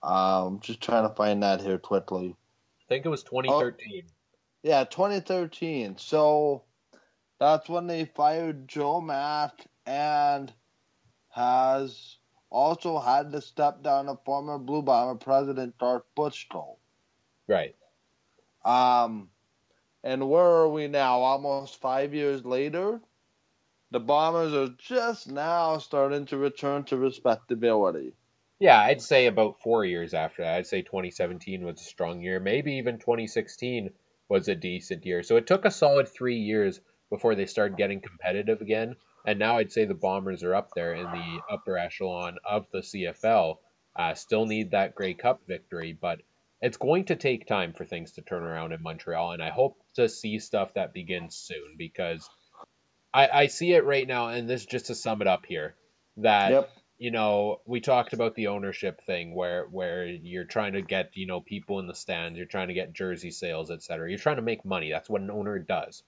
Speaker 2: Um, just trying to find that here quickly.
Speaker 1: I think it was 2013. Oh,
Speaker 2: yeah, 2013. So that's when they fired Joe Mack and has also had to step down a former Blue Bomber president Garth Buchko.
Speaker 1: Right.
Speaker 2: Um, and where are we now? Almost five years later, the Bombers are just now starting to return to respectability.
Speaker 1: Yeah, I'd say about four years after that. I'd say 2017 was a strong year. Maybe even 2016 was a decent year. So it took a solid three years before they started getting competitive again. And now I'd say the Bombers are up there in the upper echelon of the CFL. Uh, still need that Grey Cup victory, but it's going to take time for things to turn around in Montreal. And I hope to see stuff that begins soon because I, I see it right now. And this just to sum it up here that yep you know, we talked about the ownership thing where where you're trying to get, you know, people in the stands, you're trying to get jersey sales, etc. You're trying to make money. That's what an owner does.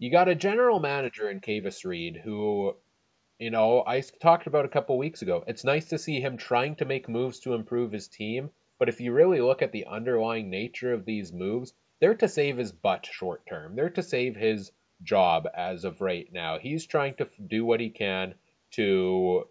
Speaker 1: You got a general manager in Kavis Reed who, you know, I talked about a couple weeks ago. It's nice to see him trying to make moves to improve his team, but if you really look at the underlying nature of these moves, they're to save his butt short term. They're to save his job as of right now. He's trying to do what he can to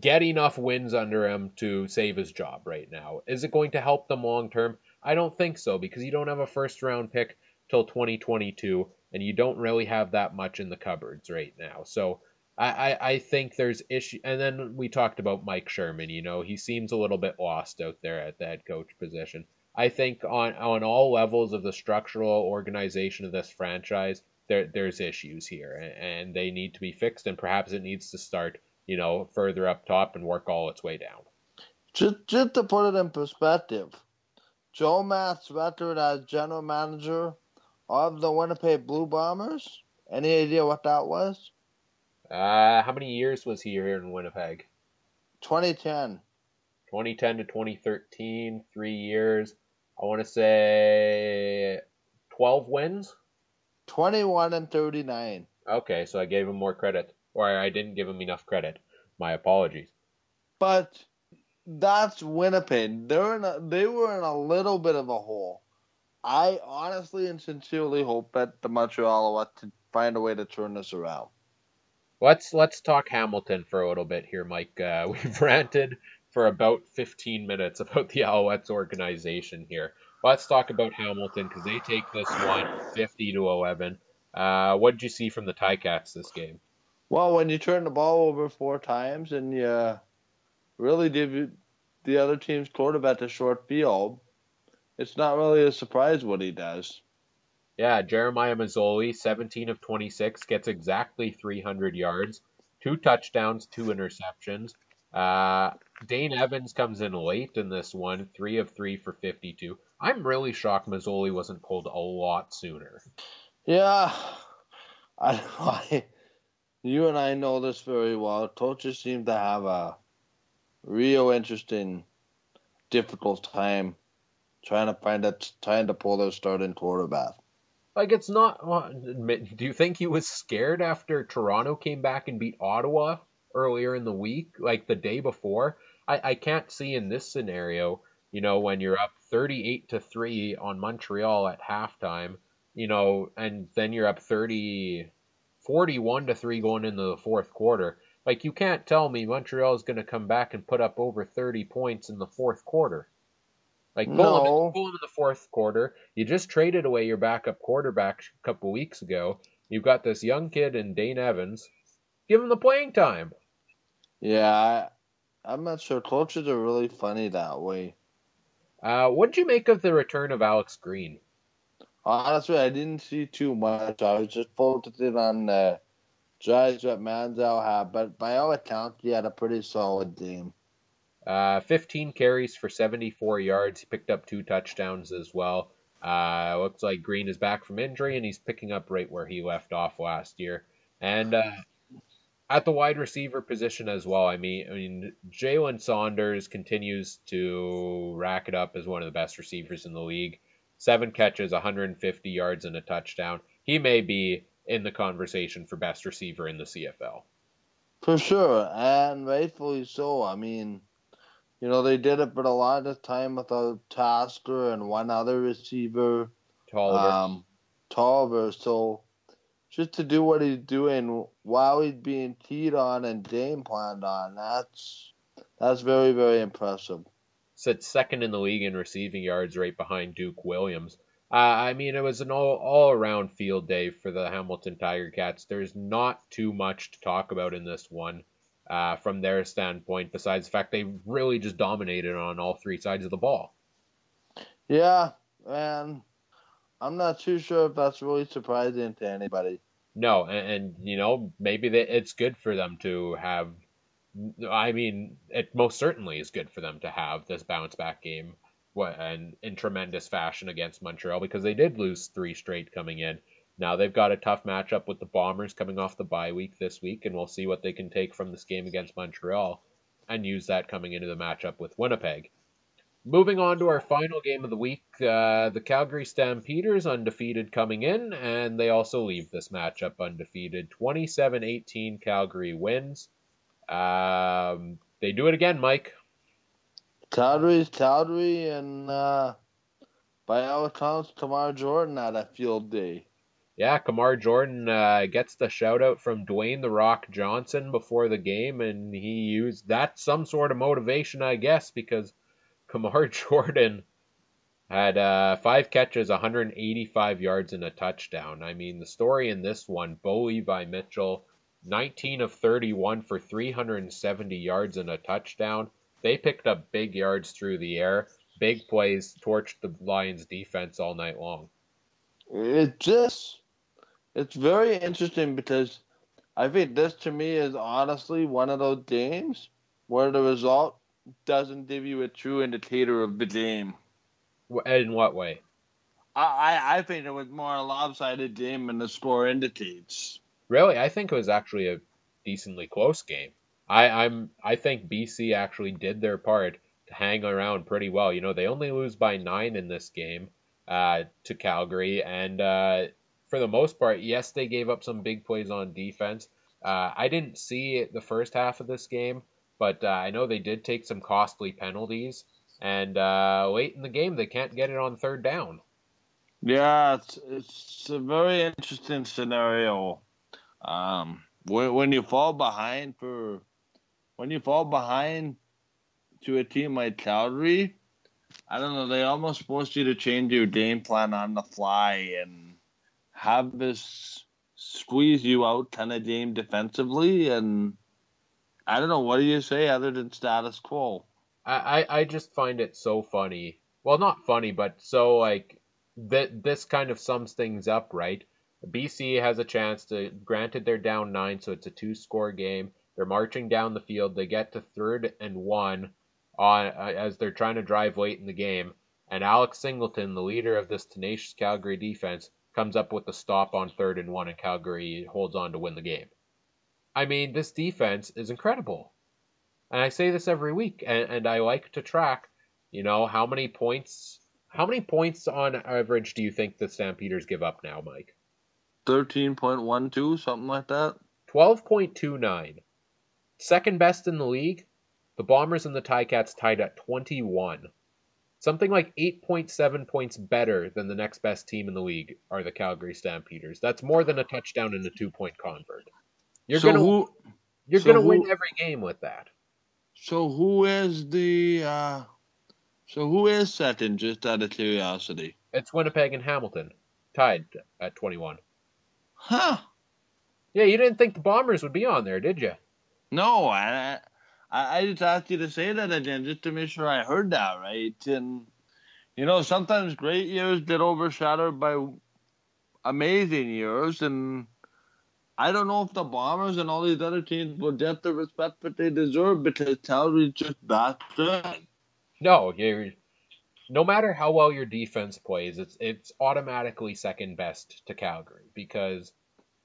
Speaker 1: get enough wins under him to save his job right now. Is it going to help them long term? I don't think so because you don't have a first round pick till 2022 and you don't really have that much in the cupboards right now. So I, I, I think there's issue. And then we talked about Mike Sherman. You know, he seems a little bit lost out there at the head coach position. I think on on all levels of the structural organization of this franchise, there there's issues here, and, and they need to be fixed. And perhaps it needs to start you know, further up top and work all its way down.
Speaker 2: Just, just to put it in perspective, Joe Mack's record as general manager of the Winnipeg Blue Bombers, any idea what that was?
Speaker 1: Uh, how many years was he here in Winnipeg?
Speaker 2: 2010.
Speaker 1: 2010 to 2013, three years. I want to say 12 wins?
Speaker 2: 21 and 39.
Speaker 1: Okay, so I gave him more credit or I didn't give him enough credit. My apologies.
Speaker 2: But that's Winnipeg. They're in a, they were in a little bit of a hole. I honestly and sincerely hope that the Montreal Alouettes to find a way to turn this around.
Speaker 1: Let's let's talk Hamilton for a little bit here, Mike. Uh, we've ranted for about 15 minutes about the Alouettes organization here. Let's talk about Hamilton because they take this one 50 to 11. Uh, what did you see from the Ticats this game?
Speaker 2: Well, when you turn the ball over four times and you really give the other team's quarterback a short field, it's not really a surprise what he does.
Speaker 1: Yeah, Jeremiah Masoli, 17 of 26, gets exactly 300 yards, two touchdowns, two interceptions. Uh, Dane Evans comes in late in this one, three of three for 52. I'm really shocked Masoli wasn't pulled a lot sooner.
Speaker 2: Yeah, I, I you and I know this very well. Coaches seem to have a real interesting, difficult time trying to find a trying to pull their starting quarterback.
Speaker 1: Like it's not. Do you think he was scared after Toronto came back and beat Ottawa earlier in the week, like the day before? I, I can't see in this scenario you know, when you're up 38 to 3 on Montreal at halftime, you know, and then you're up 30 41 to 3 going into the fourth quarter. Like you can't tell me Montreal is going to come back and put up over 30 points in the fourth quarter. Like pull, no. him, pull him in the fourth quarter. You just traded away your backup quarterback a couple weeks ago. You've got this young kid in Dane Evans. Give him the playing time.
Speaker 2: Yeah, I, I'm not sure. Coaches are really funny that way.
Speaker 1: Uh, what did you make of the return of Alex Green?
Speaker 2: Honestly, I didn't see too much. I was just focused on the drives that Manziel had, but by all accounts, he had a pretty solid game.
Speaker 1: Uh, 15 carries for 74 yards. He picked up two touchdowns as well. Uh, looks like Green is back from injury and he's picking up right where he left off last year. And uh, at the wide receiver position as well. I mean, I mean, Jalen Saunders continues to rack it up as one of the best receivers in the league. Seven catches, 150 yards, and a touchdown. He may be in the conversation for best receiver in the CFL.
Speaker 2: For sure, and rightfully so. I mean, you know, they did it, but a lot of time without Tasker and one other receiver, Toliver. Um, Toliver. So just to do what he's doing while he's being teed on and game planned on, that's that's very very impressive.
Speaker 1: Sits second in the league in receiving yards, right behind Duke Williams. Uh, I mean, it was an all all around field day for the Hamilton Tiger Cats. There's not too much to talk about in this one uh, from their standpoint, besides the fact they really just dominated on all three sides of the ball.
Speaker 2: Yeah, and I'm not too sure if that's really surprising to anybody.
Speaker 1: No, and, and you know maybe they, it's good for them to have. I mean, it most certainly is good for them to have this bounce back game, and in tremendous fashion against Montreal because they did lose three straight coming in. Now they've got a tough matchup with the Bombers coming off the bye week this week, and we'll see what they can take from this game against Montreal and use that coming into the matchup with Winnipeg. Moving on to our final game of the week, uh, the Calgary Stampeders undefeated coming in, and they also leave this matchup undefeated. 27 18 Calgary wins. Um, they do it again, Mike.
Speaker 2: Calgary's Calgary, and uh, by all accounts, Kamar Jordan had a field day
Speaker 1: yeah, Kamar Jordan uh, gets the shout out from Dwayne the Rock Johnson before the game, and he used that some sort of motivation, I guess, because Kamar Jordan had uh, five catches, 185 yards, and a touchdown. I mean, the story in this one, Bo Levi Mitchell, 19 of 31 for 370 yards and a touchdown. They picked up big yards through the air, big plays, torched the Lions defense all night long.
Speaker 2: It just it's very interesting because I think this to me is honestly one of those games where the result doesn't give you a true indicator of the game.
Speaker 1: In what way?
Speaker 2: I, I think it was more a lopsided game than the score indicates.
Speaker 1: Really, I think it was actually a decently close game. I, I'm I think BC actually did their part to hang around pretty well. You know, they only lose by nine in this game uh, to Calgary, and uh, for the most part, yes, they gave up some big plays on defense. Uh, I didn't see the first half of this game, but uh, I know they did take some costly penalties. And uh, late in the game, they can't get it on third down.
Speaker 2: Yeah, it's, it's a very interesting scenario. Um, when, when you fall behind for when you fall behind to a team like Calgary, I don't know. They almost force you to change your game plan on the fly and have this squeeze you out kind of game defensively, and I don't know what do you say other than status quo.
Speaker 1: I, I just find it so funny. Well, not funny, but so like that. This kind of sums things up, right? BC has a chance to. Granted, they're down nine, so it's a two-score game. They're marching down the field. They get to third and one on uh, as they're trying to drive late in the game. And Alex Singleton, the leader of this tenacious Calgary defense, comes up with the stop on third and one, and Calgary holds on to win the game. I mean, this defense is incredible. And I say this every week, and, and I like to track, you know, how many points how many points on average do you think the Stampeders give up now, Mike?
Speaker 2: 13.12, something like that.
Speaker 1: 12.29. Second best in the league. The Bombers and the Ticats tied at 21. Something like 8.7 points better than the next best team in the league are the Calgary Stampeders. That's more than a touchdown and a two point convert. You're
Speaker 2: So
Speaker 1: gonna
Speaker 2: who?
Speaker 1: you're
Speaker 2: so
Speaker 1: gonna win every game with that.
Speaker 2: So who is the? Uh, so who is second? Just out of curiosity.
Speaker 1: It's Winnipeg and Hamilton, tied at 21.
Speaker 2: Huh?
Speaker 1: Yeah, you didn't think the Bombers would be on there, did you?
Speaker 2: No, I, I, I just asked you to say that again just to make sure I heard that right. And you know, sometimes great years get overshadowed by amazing years, and I don't know if the Bombers and all these other teams will get the respect that they deserve because Calgary's just that good.
Speaker 1: No, you're. No matter how well your defense plays, it's it's automatically second best to Calgary because,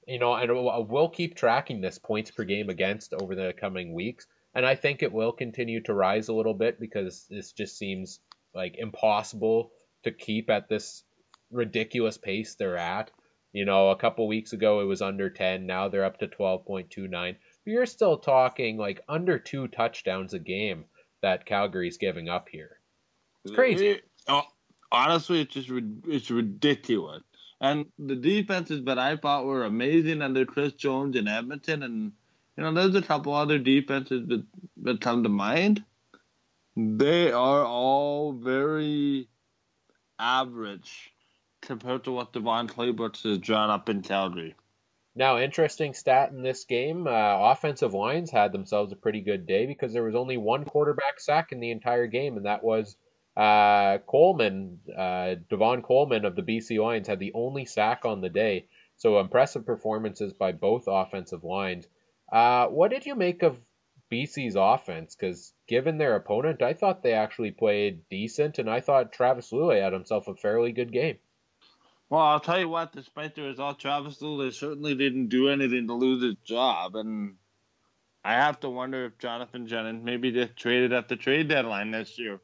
Speaker 1: you know, and we'll keep tracking this points per game against over the coming weeks, and I think it will continue to rise a little bit because this just seems like impossible to keep at this ridiculous pace they're at. You know, a couple weeks ago it was under 10, now they're up to 12.29. But you're still talking like under two touchdowns a game that Calgary's giving up here. It's crazy.
Speaker 2: Oh, honestly, it's just it's ridiculous. And the defenses that I thought were amazing under Chris Jones in Edmonton, and you know, there's a couple other defenses that that come to mind. They are all very average compared to what DeVone Claybrooks has drawn up in Calgary.
Speaker 1: Now, interesting stat in this game: uh, offensive lines had themselves a pretty good day because there was only one quarterback sack in the entire game, and that was uh, Coleman. Uh, Davon Coleman of the BC Lions had the only sack on the day. So impressive performances by both offensive lines. Uh, what did you make of BC's offense? Because given their opponent, I thought they actually played decent, and I thought Travis Lulay had himself a fairly good game.
Speaker 2: Well, I'll tell you what, despite the result, Travis Lulay certainly didn't do anything to lose his job, and I have to wonder if Jonathan Jennings maybe just traded at the trade deadline this year.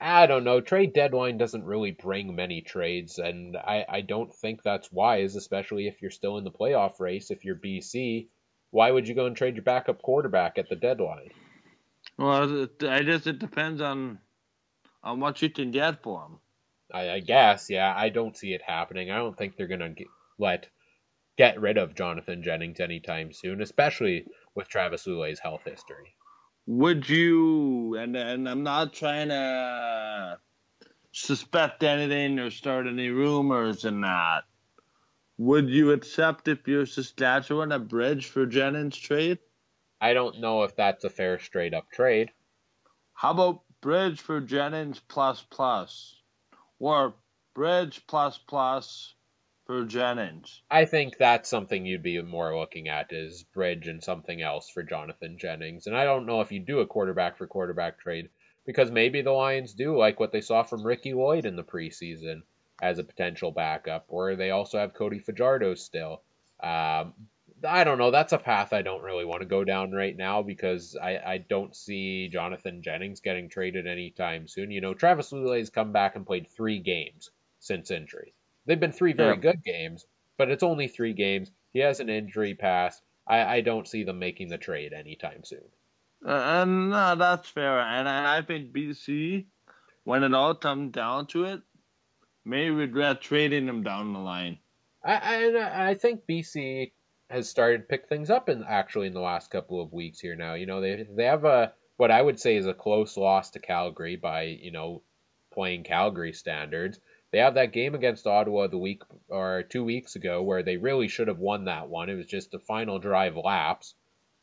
Speaker 1: I don't know. Trade deadline doesn't really bring many trades, and I, I don't think that's wise, especially if you're still in the playoff race. If you're BC, why would you go and trade your backup quarterback at the deadline?
Speaker 2: Well, I guess it depends on on what you can get for him.
Speaker 1: I, I guess, yeah. I don't see it happening. I don't think they're gonna get, let get rid of Jonathan Jennings anytime soon, especially with Travis Lulay's health history.
Speaker 2: Would you? And and I'm not trying to suspect anything or start any rumors and that. Would you accept if you're Saskatchewan a bridge for Jennings trade?
Speaker 1: I don't know if that's a fair straight up trade.
Speaker 2: How about bridge for Jennings plus plus, or bridge plus plus for Jennings?
Speaker 1: I think that's something you'd be more looking at is bridge and something else for Jonathan Jennings. And I don't know if you do a quarterback for quarterback trade because maybe the Lions do like what they saw from Ricky Lloyd in the preseason as a potential backup, or they also have Cody Fajardo still. Um, I don't know. That's a path I don't really want to go down right now because I, I don't see Jonathan Jennings getting traded anytime soon. You know, Travis Lulay's come back and played three games since injury. They've been three very
Speaker 2: Yeah.
Speaker 1: good games, but it's only three games. He has an injury past. I, I don't see them making the trade anytime soon.
Speaker 2: Uh, and no, that's fair. And I, I think BC, when it all comes down to it, may regret trading him down the line.
Speaker 1: I, I, I think BC has started to pick things up in actually in the last couple of weeks here now. You know, they they have a what I would say is a close loss to Calgary by, you know, playing Calgary standards. They have that game against Ottawa the week or two weeks ago where they really should have won that one. It was just the final drive lapse.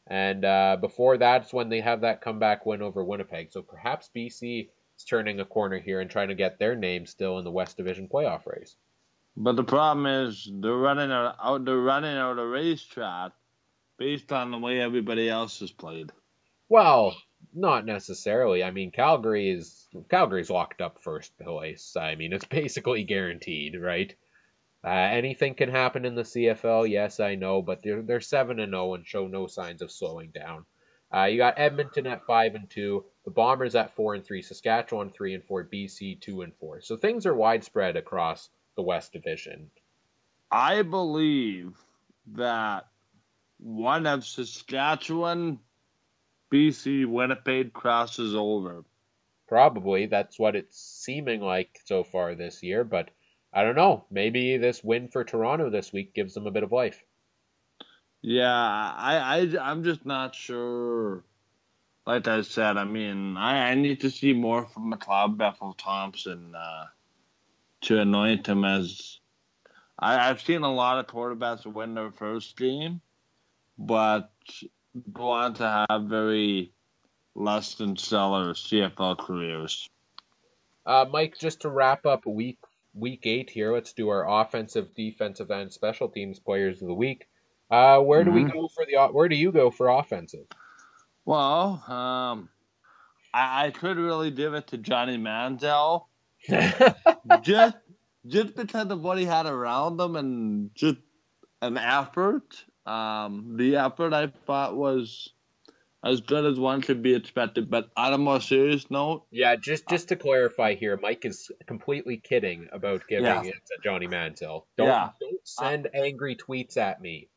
Speaker 1: And uh, before that's when they have that comeback win over Winnipeg. So perhaps BC turning a corner here and trying to get their name still in the West Division playoff race.
Speaker 2: But the problem is they're running out, they're running out of racetrack based on the way everybody else has played.
Speaker 1: Well, not necessarily. I mean, Calgary is Calgary's locked up first place. I mean, it's basically guaranteed, right? Uh, anything can happen in the CFL. Yes, I know, but they're they're seven and zero and show no signs of slowing down. Uh, you got Edmonton at five and two, the Bombers at four and three, Saskatchewan three and four, BC two and four. So things are widespread across the West Division.
Speaker 2: I believe that one of Saskatchewan, BC, Winnipeg crosses over.
Speaker 1: Probably that's what it's seeming like so far this year, but I don't know. Maybe this win for Toronto this week gives them a bit of life.
Speaker 2: Yeah, I, I I'm just not sure. Like I said, I mean, I, I need to see more from McLeod Bethel Thompson uh, to anoint him as. I, I've seen a lot of quarterbacks win their first game, but go on to have very less than stellar CFL careers.
Speaker 1: Uh, Mike, just to wrap up week week eight here, let's do our offensive, defensive, and special teams players of the week. Uh, where do mm-hmm. we go for the? Where do you go for offensive?
Speaker 2: Well, um, I, I could really give it to Johnny Manziel, just just because of what he had around him and just an effort. Um, the effort I thought was as good as one could be expected. But on a more serious note,
Speaker 1: yeah, just just to clarify here, Mike is completely kidding about giving yeah. it to Johnny Manziel. Don't yeah. don't send uh, angry tweets at me.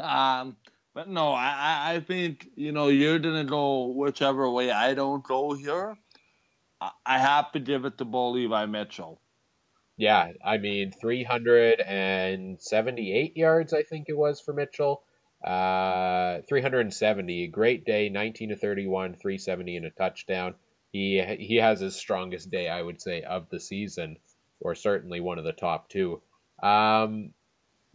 Speaker 2: Um, but no, I I think you know you're gonna go whichever way I don't go here. I have to give it to Bo Levi Mitchell.
Speaker 1: Yeah, I mean, 378 yards, I think it was for Mitchell. Uh, 370, great day, 19 to 31, 370 and a touchdown. He he has his strongest day, I would say, of the season, or certainly one of the top two. Um,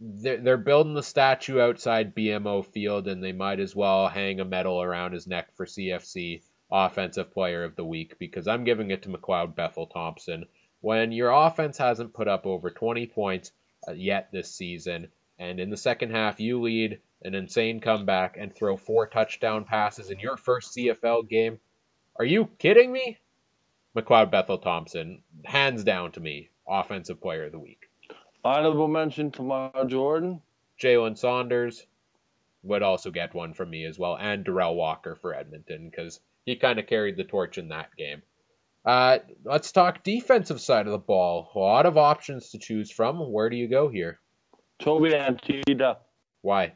Speaker 1: they're, they're building the statue outside BMO Field, and they might as well hang a medal around his neck for CFC Offensive Player of the Week because I'm giving it to McLeod Bethel Thompson. When your offense hasn't put up over 20 points uh, yet this season, and in the second half you lead an insane comeback, and throw four touchdown passes in your first CFL game. Are you kidding me? McLeod Bethel Thompson, hands down to me, offensive player of the week.
Speaker 2: Honorable mention to Mark Jordan.
Speaker 1: Jalen Saunders would also get one from me as well, and Derel Walker for Edmonton because he kind of carried the torch in that game. Uh, let's talk defensive side of the ball. A lot of options to choose from. Where do you go here?
Speaker 2: Tobi Antigha.
Speaker 1: Why?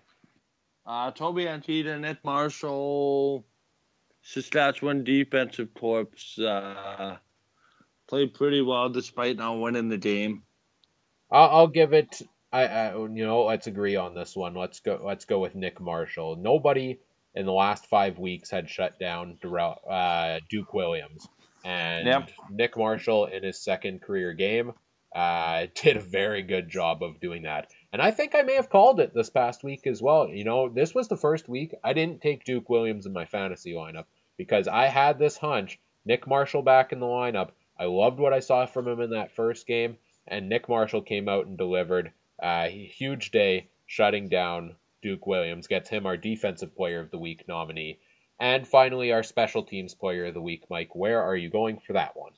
Speaker 2: Uh, Tobi Antigha, Nick Marshall, Saskatchewan defensive corps uh, played pretty well despite not winning the game.
Speaker 1: I'll, I'll give it. I, I, you know let's agree on this one. Let's go. Let's go with Nick Marshall. Nobody in the last five weeks had shut down uh, Duke Williams, and yep. Nick Marshall in his second career game uh, did a very good job of doing that. And I think I may have called it this past week as well. You know, this was the first week I didn't take Duke Williams in my fantasy lineup because I had this hunch Nick Marshall back in the lineup. I loved what I saw from him in that first game, and Nick Marshall came out and delivered uh, a huge day, shutting down Duke Williams, gets him our Defensive Player of the Week nominee. And finally, our Special Teams Player of the Week, Mike. Where are you going for that one?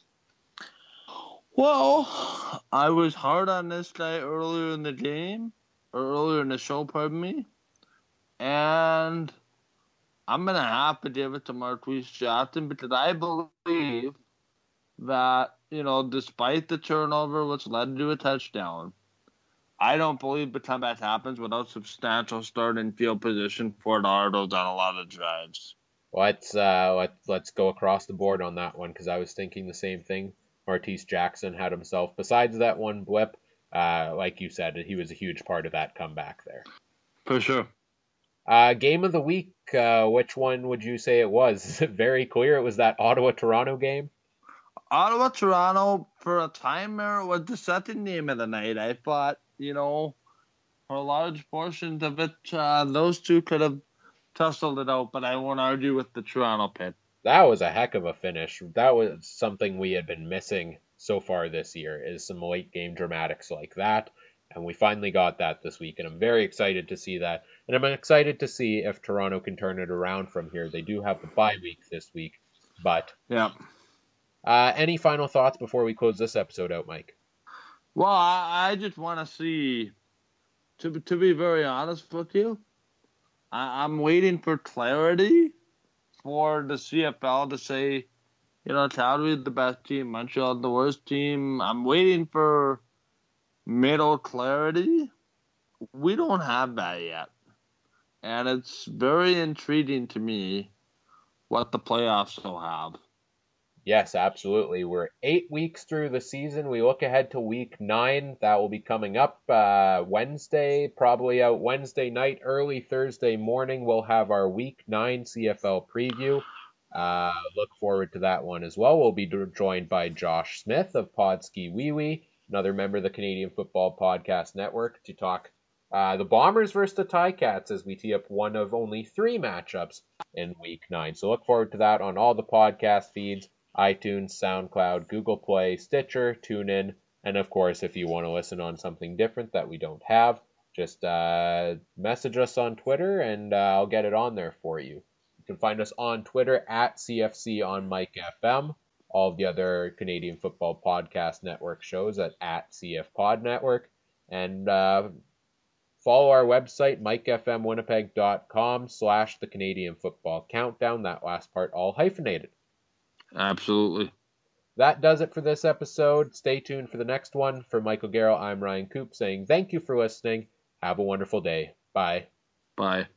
Speaker 2: Well, I was hard on this guy earlier in the game, or earlier in the show, pardon me. And I'm going to have to give it to Marquise Johnson because I believe that, you know, despite the turnover, which led to a touchdown, I don't believe the comeback happens without substantial starting field position for the Argos on a lot of drives.
Speaker 1: Let's uh, let let's go across the board on that one because I was thinking the same thing. Martese Jackson had himself. Besides that one blip, uh, like you said, he was a huge part of that comeback there.
Speaker 2: For sure.
Speaker 1: Uh, game of the week, uh, which one would you say it was? Is it very clear it was that Ottawa Toronto game?
Speaker 2: Ottawa Toronto, for a time there, was the second game of the night. I thought, you know, for a large portion of it, uh, those two could have tussled it out, but I won't argue with the Toronto pit
Speaker 1: that was a heck of a finish. That was something we had been missing so far this year is some late game dramatics like that. And we finally got that this week, and I'm very excited to see that. And I'm excited to see if Toronto can turn it around from here. They do have the bye week this week, but
Speaker 2: yeah.
Speaker 1: Uh, any final thoughts before we close this episode out, Mike?
Speaker 2: Well, I, I just want to see. To to be very honest with you, I, I'm waiting for clarity for the CFL to say, you know, Calgary's the best team, Montreal the worst team. I'm waiting for middle clarity. We don't have that yet. And it's very intriguing to me what the playoffs will have.
Speaker 1: Yes, absolutely. We're eight weeks through the season. We look ahead to week nine. That will be coming up uh, Wednesday, probably out Wednesday night, early Thursday morning. We'll have our week nine CFL preview. Uh, look forward to that one as well. We'll be joined by Josh Smith of Podski Wee Wee, another member of the Canadian Football Podcast Network, to talk uh, the Bombers versus the Ticats as we tee up one of only three matchups in Week Nine. So look forward to that on all the podcast feeds: iTunes, SoundCloud, Google Play, Stitcher, TuneIn, and of course, if you want to listen on something different that we don't have, just uh, message us on Twitter and uh, I'll get it on there for you You can find us on Twitter at CFC on Mike FM. All the other Canadian Football Podcast Network shows at, at CF Pod Network. And uh, follow our website, mikefmwinnipeg.com slash the Canadian Football Countdown. That last part all hyphenated.
Speaker 2: Absolutely.
Speaker 1: That does it for this episode. Stay tuned for the next one. For Michael Garrell, I'm Ryan Coop saying thank you for listening. Have a wonderful day. Bye.
Speaker 2: Bye.